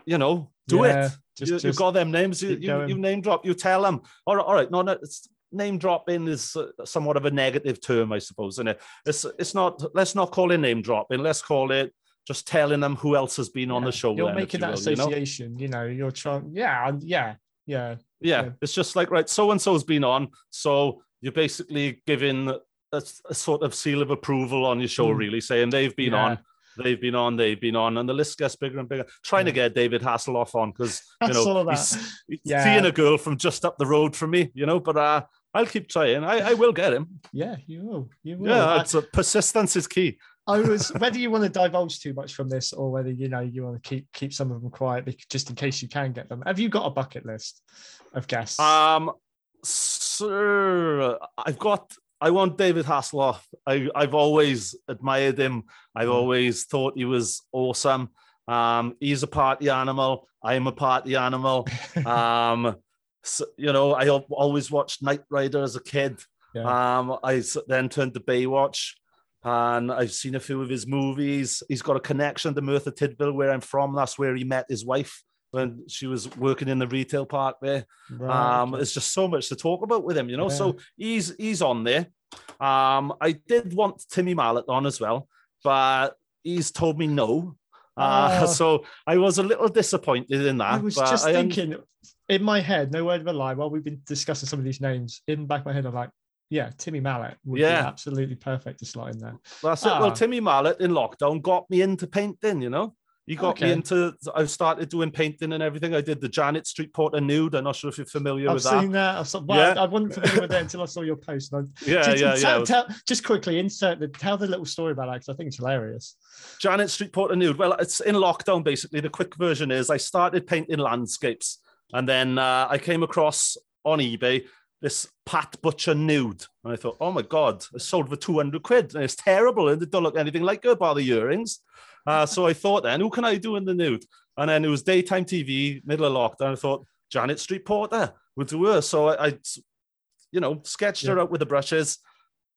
you know, do Yeah, it. just- you, have got them names. You, you, you name drop. You tell them. All right, all right. No, no. It's, name dropping is uh, somewhat of a negative term, I suppose. And it? It's it's not. Let's not call it name dropping. Let's call it just telling them who else has been on the show. You're then, making you that will, you know? association. You know? you're trying. Yeah, yeah, yeah. yeah, Yeah. it's just like right so and so's been on so you're basically giving a, a sort of seal of approval on your show Mm. really saying they've been Yeah. on they've been on they've been on and the list gets bigger and bigger trying to get david hasselhoff on because you know he's, he's Yeah. seeing a girl from just up the road from me you know but uh i'll keep trying i, I will get him Yeah, you will. You will. yeah it's a, persistence is key I was whether you want to divulge too much from this or whether you know you want to keep keep some of them quiet just in case you can get them. Have you got a bucket list of guests? Um, sir, I've got. I want David Hasselhoff. I, I've always admired him. I've Mm. always thought he was awesome. Um, he's a party animal. I'm a party animal. um, so, you know, I always watched Knight Rider as a kid. Yeah. Um, I then turned to Baywatch, and I've seen a few of his movies. He's got a connection to Merthyr Tydfil, where I'm from. That's where he met his wife when she was working in the retail park there. Right, Um. There's just so much to talk about with him, you know. Yeah. So he's he's on there. Um, I did want Timmy Mallett on as well, but he's told me no. Uh, Oh. so I was a little disappointed in that. I was but just I thinking in my head, no word of a lie, while we've been discussing some of these names, in the back of my head, I'm like, yeah, Timmy Mallett would Yeah. be absolutely perfect to slot in there. that's it. Well, Ah. Timmy Mallett in lockdown got me into painting. You know, He got Okay. me into. I started doing painting and everything. I did the Janet Street Porter nude. I'm not sure if you're familiar I've with seen that. that. I've seen, well, Yeah. I wasn't familiar with that until I saw your post. I- Yeah, just, yeah, yeah. tell- just quickly insert the tell the little story about that because I think it's hilarious. Janet Street Porter nude. Well, it's in lockdown basically. The quick version is I started painting landscapes, and then uh, I came across on eBay this Pat Butcher nude, and I thought, oh my god, it's sold for two hundred quid, and it's terrible, and it don't look anything like her bar the earrings. Uh, so I thought, then who can I do in the nude? And then it was daytime TV, middle of lockdown. I thought Janet Street Porter would do her. So I, I you know, sketched her Yeah. out with the brushes.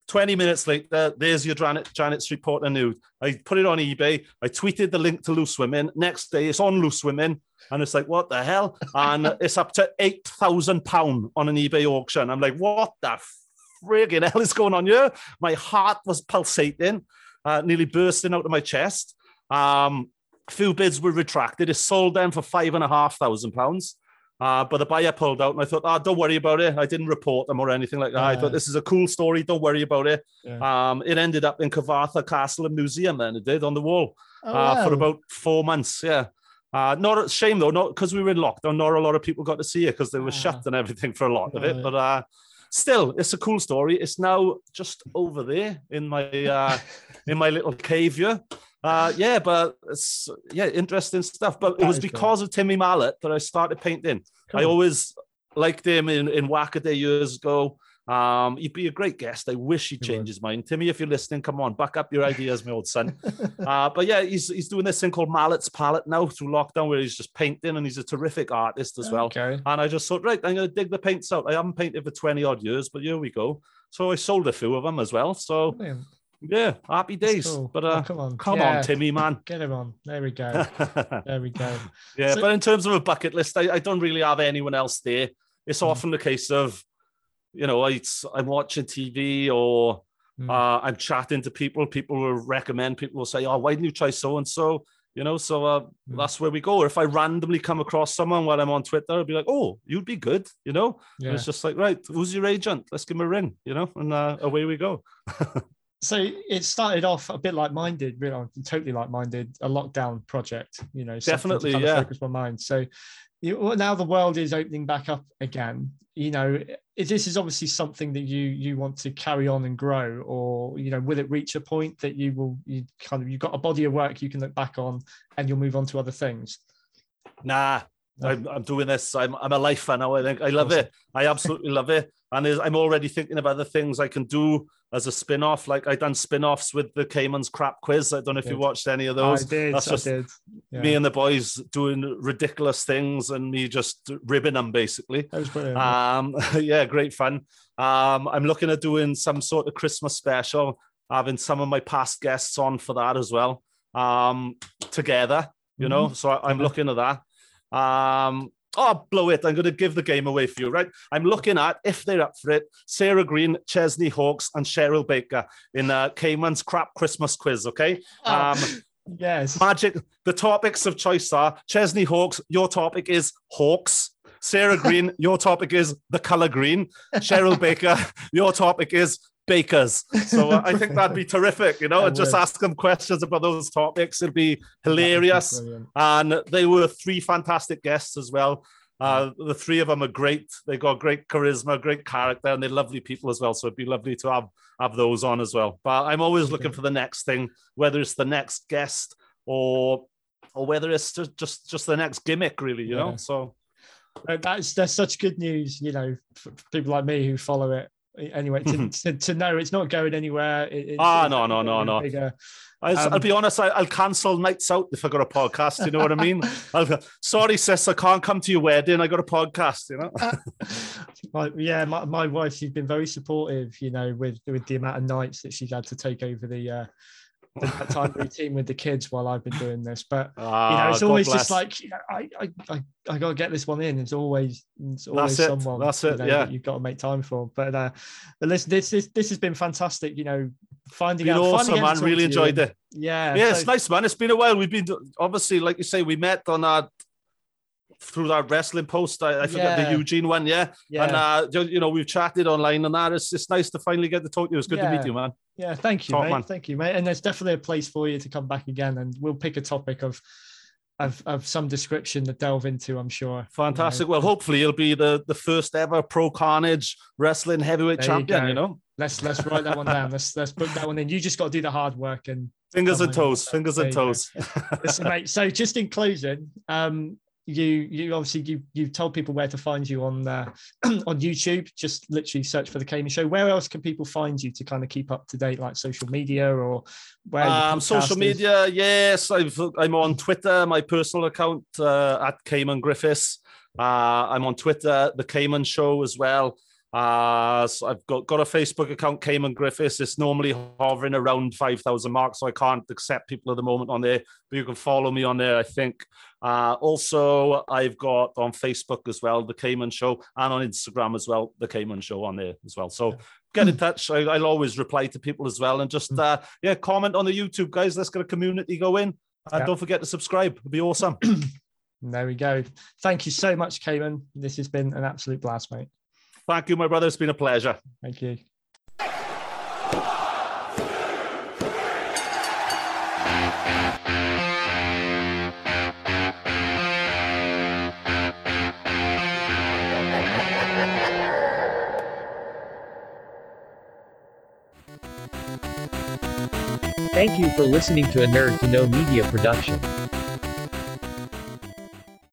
20 minutes later, there's your Janet, Janet Street Porter nude. I put it on eBay. I tweeted the link to Loose Women. Next day, it's on Loose Women. And it's like, what the hell? And it's up to £8,000 on an eBay auction. I'm like, what the friggin' hell is going on here? My heart was pulsating, uh, nearly bursting out of my chest. Um, few bids were retracted. It sold them for five and a half thousand pounds. Uh, but the buyer pulled out, and I thought, oh, don't worry about it. I didn't report them or anything like that. I thought this is a cool story. Don't worry about it. Yeah. Um, it ended up in Cyfarthfa Castle and Museum, then it did on the wall Oh, uh, for about four months. Yeah. Uh, not a shame though, not because we were in lockdown. Not a lot of people got to see it because they were Ah. shut and everything for a lot of it. But uh, still, it's a cool story. It's now just over there in my uh, in my little cave here. Uh, yeah, but it's yeah, interesting stuff. But it was because of Timmy Mallett that I started painting. I always liked him in in Wacaday years ago. Um, he'd be a great guest. I wish he'd He change would. his mind. Timmy, if you're listening, come on, back up your ideas, my old son. uh, but yeah, he's he's doing this thing called Mallett's Palette now through lockdown, where he's just painting, and he's a terrific artist as well. Okay. And I just thought, right, I'm going to dig the paints out. I haven't painted for 20 odd years, but here we go. So I sold a few of them as well. So Brilliant. Yeah, happy days. cool. But Oh, uh, come on, come Yeah, on, Timmy, man. Get him on. There we go. There we go. Yeah, So- but in terms of a bucket list, I, I don't really have anyone else there. It's Mm. often the case of, you know, I, I'm watching TV or Mm. uh, I'm chatting to people. People will recommend, people will say, oh, why didn't you try so and so? You know, so uh, Mm. that's where we go. Or if I randomly come across someone while I'm on Twitter, I'll be like, oh, you'd be good, you know? And it's just like, right, who's your agent? Let's give him a ring, you know? And uh, away we go. so it started off a bit like minded, really, totally like minded, a lockdown project, you know, Definitely, yeah. focus my mind. So you, well, now the world is opening back up again. You know, this is obviously something that you you want to carry on and grow, or you know, will it reach a point that you will you kind of you've got a body of work you can look back on, and you'll move on to other things. Nah, I'm, I'm doing this. I'm, I'm a lifer now. I think I love it. I absolutely love it. And I'm already thinking about other things I can do as a spin off. Like i done spin offs with the Cayman's Crap Quiz. I don't know if you watched any of those. I did. That's I just did. Yeah. Me and the boys doing ridiculous things and me just ribbing them basically. that was brilliant. Um, yeah, great fun. Um, I'm looking at doing some sort of Christmas special, having some of my past guests on for that as well. Um, together, you know. So I, I'm looking at that. Um, oh, blow it! I'm going to give the game away for you, right? I'm looking at if they're up for it. Sarah Green, Chesney Hawkes, and Cheryl Baker in uh, Cayman's Crap Christmas Quiz. Okay. Um, yes. Magic. The topics of choice are Chesney Hawkes. Your topic is Hawks. Sarah Green. your topic is the color green. Cheryl Baker. Your topic is bakers. So uh, I think that'd be terrific. You know, and just ask them questions about those topics. It'd be would be hilarious. And they were three fantastic guests as well. Uh, the three of them are great. They got great charisma, great character, and they're lovely people as well. So it'd be lovely to have have those on as well. But I'm always looking for the next thing, whether it's the next guest or or whether it's just just, just the next gimmick, really. You know. So Uh, that's that's such good news, you know, people like me who follow it. Anyway, to, to, to know it's not going anywhere. it- Ah, no, no, no, no. Bigger. I, Um, will be honest. I, I'll cancel nights out if I got a podcast. You know what I mean? I'll, Sorry, sis, I can't come to your wedding. I got a podcast. You know. yeah, my, my wife, she's been very supportive, you know, with with the amount of nights that she's had to take over the uh the time routine with the kids while I've been doing this. But you know, Ah, it's God always bless. just like you know, I, I I I gotta get this one in. It's always it's always it, someone that's you it, know, yeah. that you've got to make time for. But uh but listen, this this this has been fantastic, you know, finding been out awesome, finding man. Really to you enjoyed it. Yeah, Yeah, it's nice, man. It's been a while. We've been obviously, like you say, we met on that through that wrestling post. I, I forget Yeah. the Eugene one, yeah. yeah. And uh, you, you know, we've chatted online and that. It's it's nice to finally get to talk to you. It's good to meet you, man. Yeah, thank you, Top mate. man. Thank you, mate. And there's definitely a place for you to come back again, and we'll pick a topic of of, of some description to delve into, I'm sure. Fantastic. You know. Well, hopefully you'll be the, the first ever pro carnage wrestling heavyweight there champion, you, you, know. Let's let's write that one down. Let's let's put that one in. You just got to do the hard work and fingers and toes, fingers and toes. Listen, mate. So just in closing, um, you you obviously you you've told people where to find you on uh, on YouTube. Just literally search for the Cayman Show. Where else can people find you to kind of keep up to date, like social media or where? Um, social media, yes. i am on Twitter, my personal account uh, at Cayman Griffiths. Uh, I'm on Twitter, the Cayman Show as well. Uh, so I've got, got a Facebook account, Cayman Griffiths. It's normally hovering around 5,000 marks, so I can't accept people at the moment on there, but you can follow me on there, I think. Uh, also, I've got on Facebook as well, The Cayman Show, and on Instagram as well, The Cayman Show on there as well. So get in touch. I, will always reply to people as well. And just, uh, yeah, comment on the YouTube, guys. Let's get a community going. And yeah. don't forget to subscribe. It'd be awesome. there we go. Thank you so much, Cayman. This has been an absolute blast, mate. Thank you, my brother. It's been a pleasure. Thank you. Thank you for listening to a Nerd to Know Media production.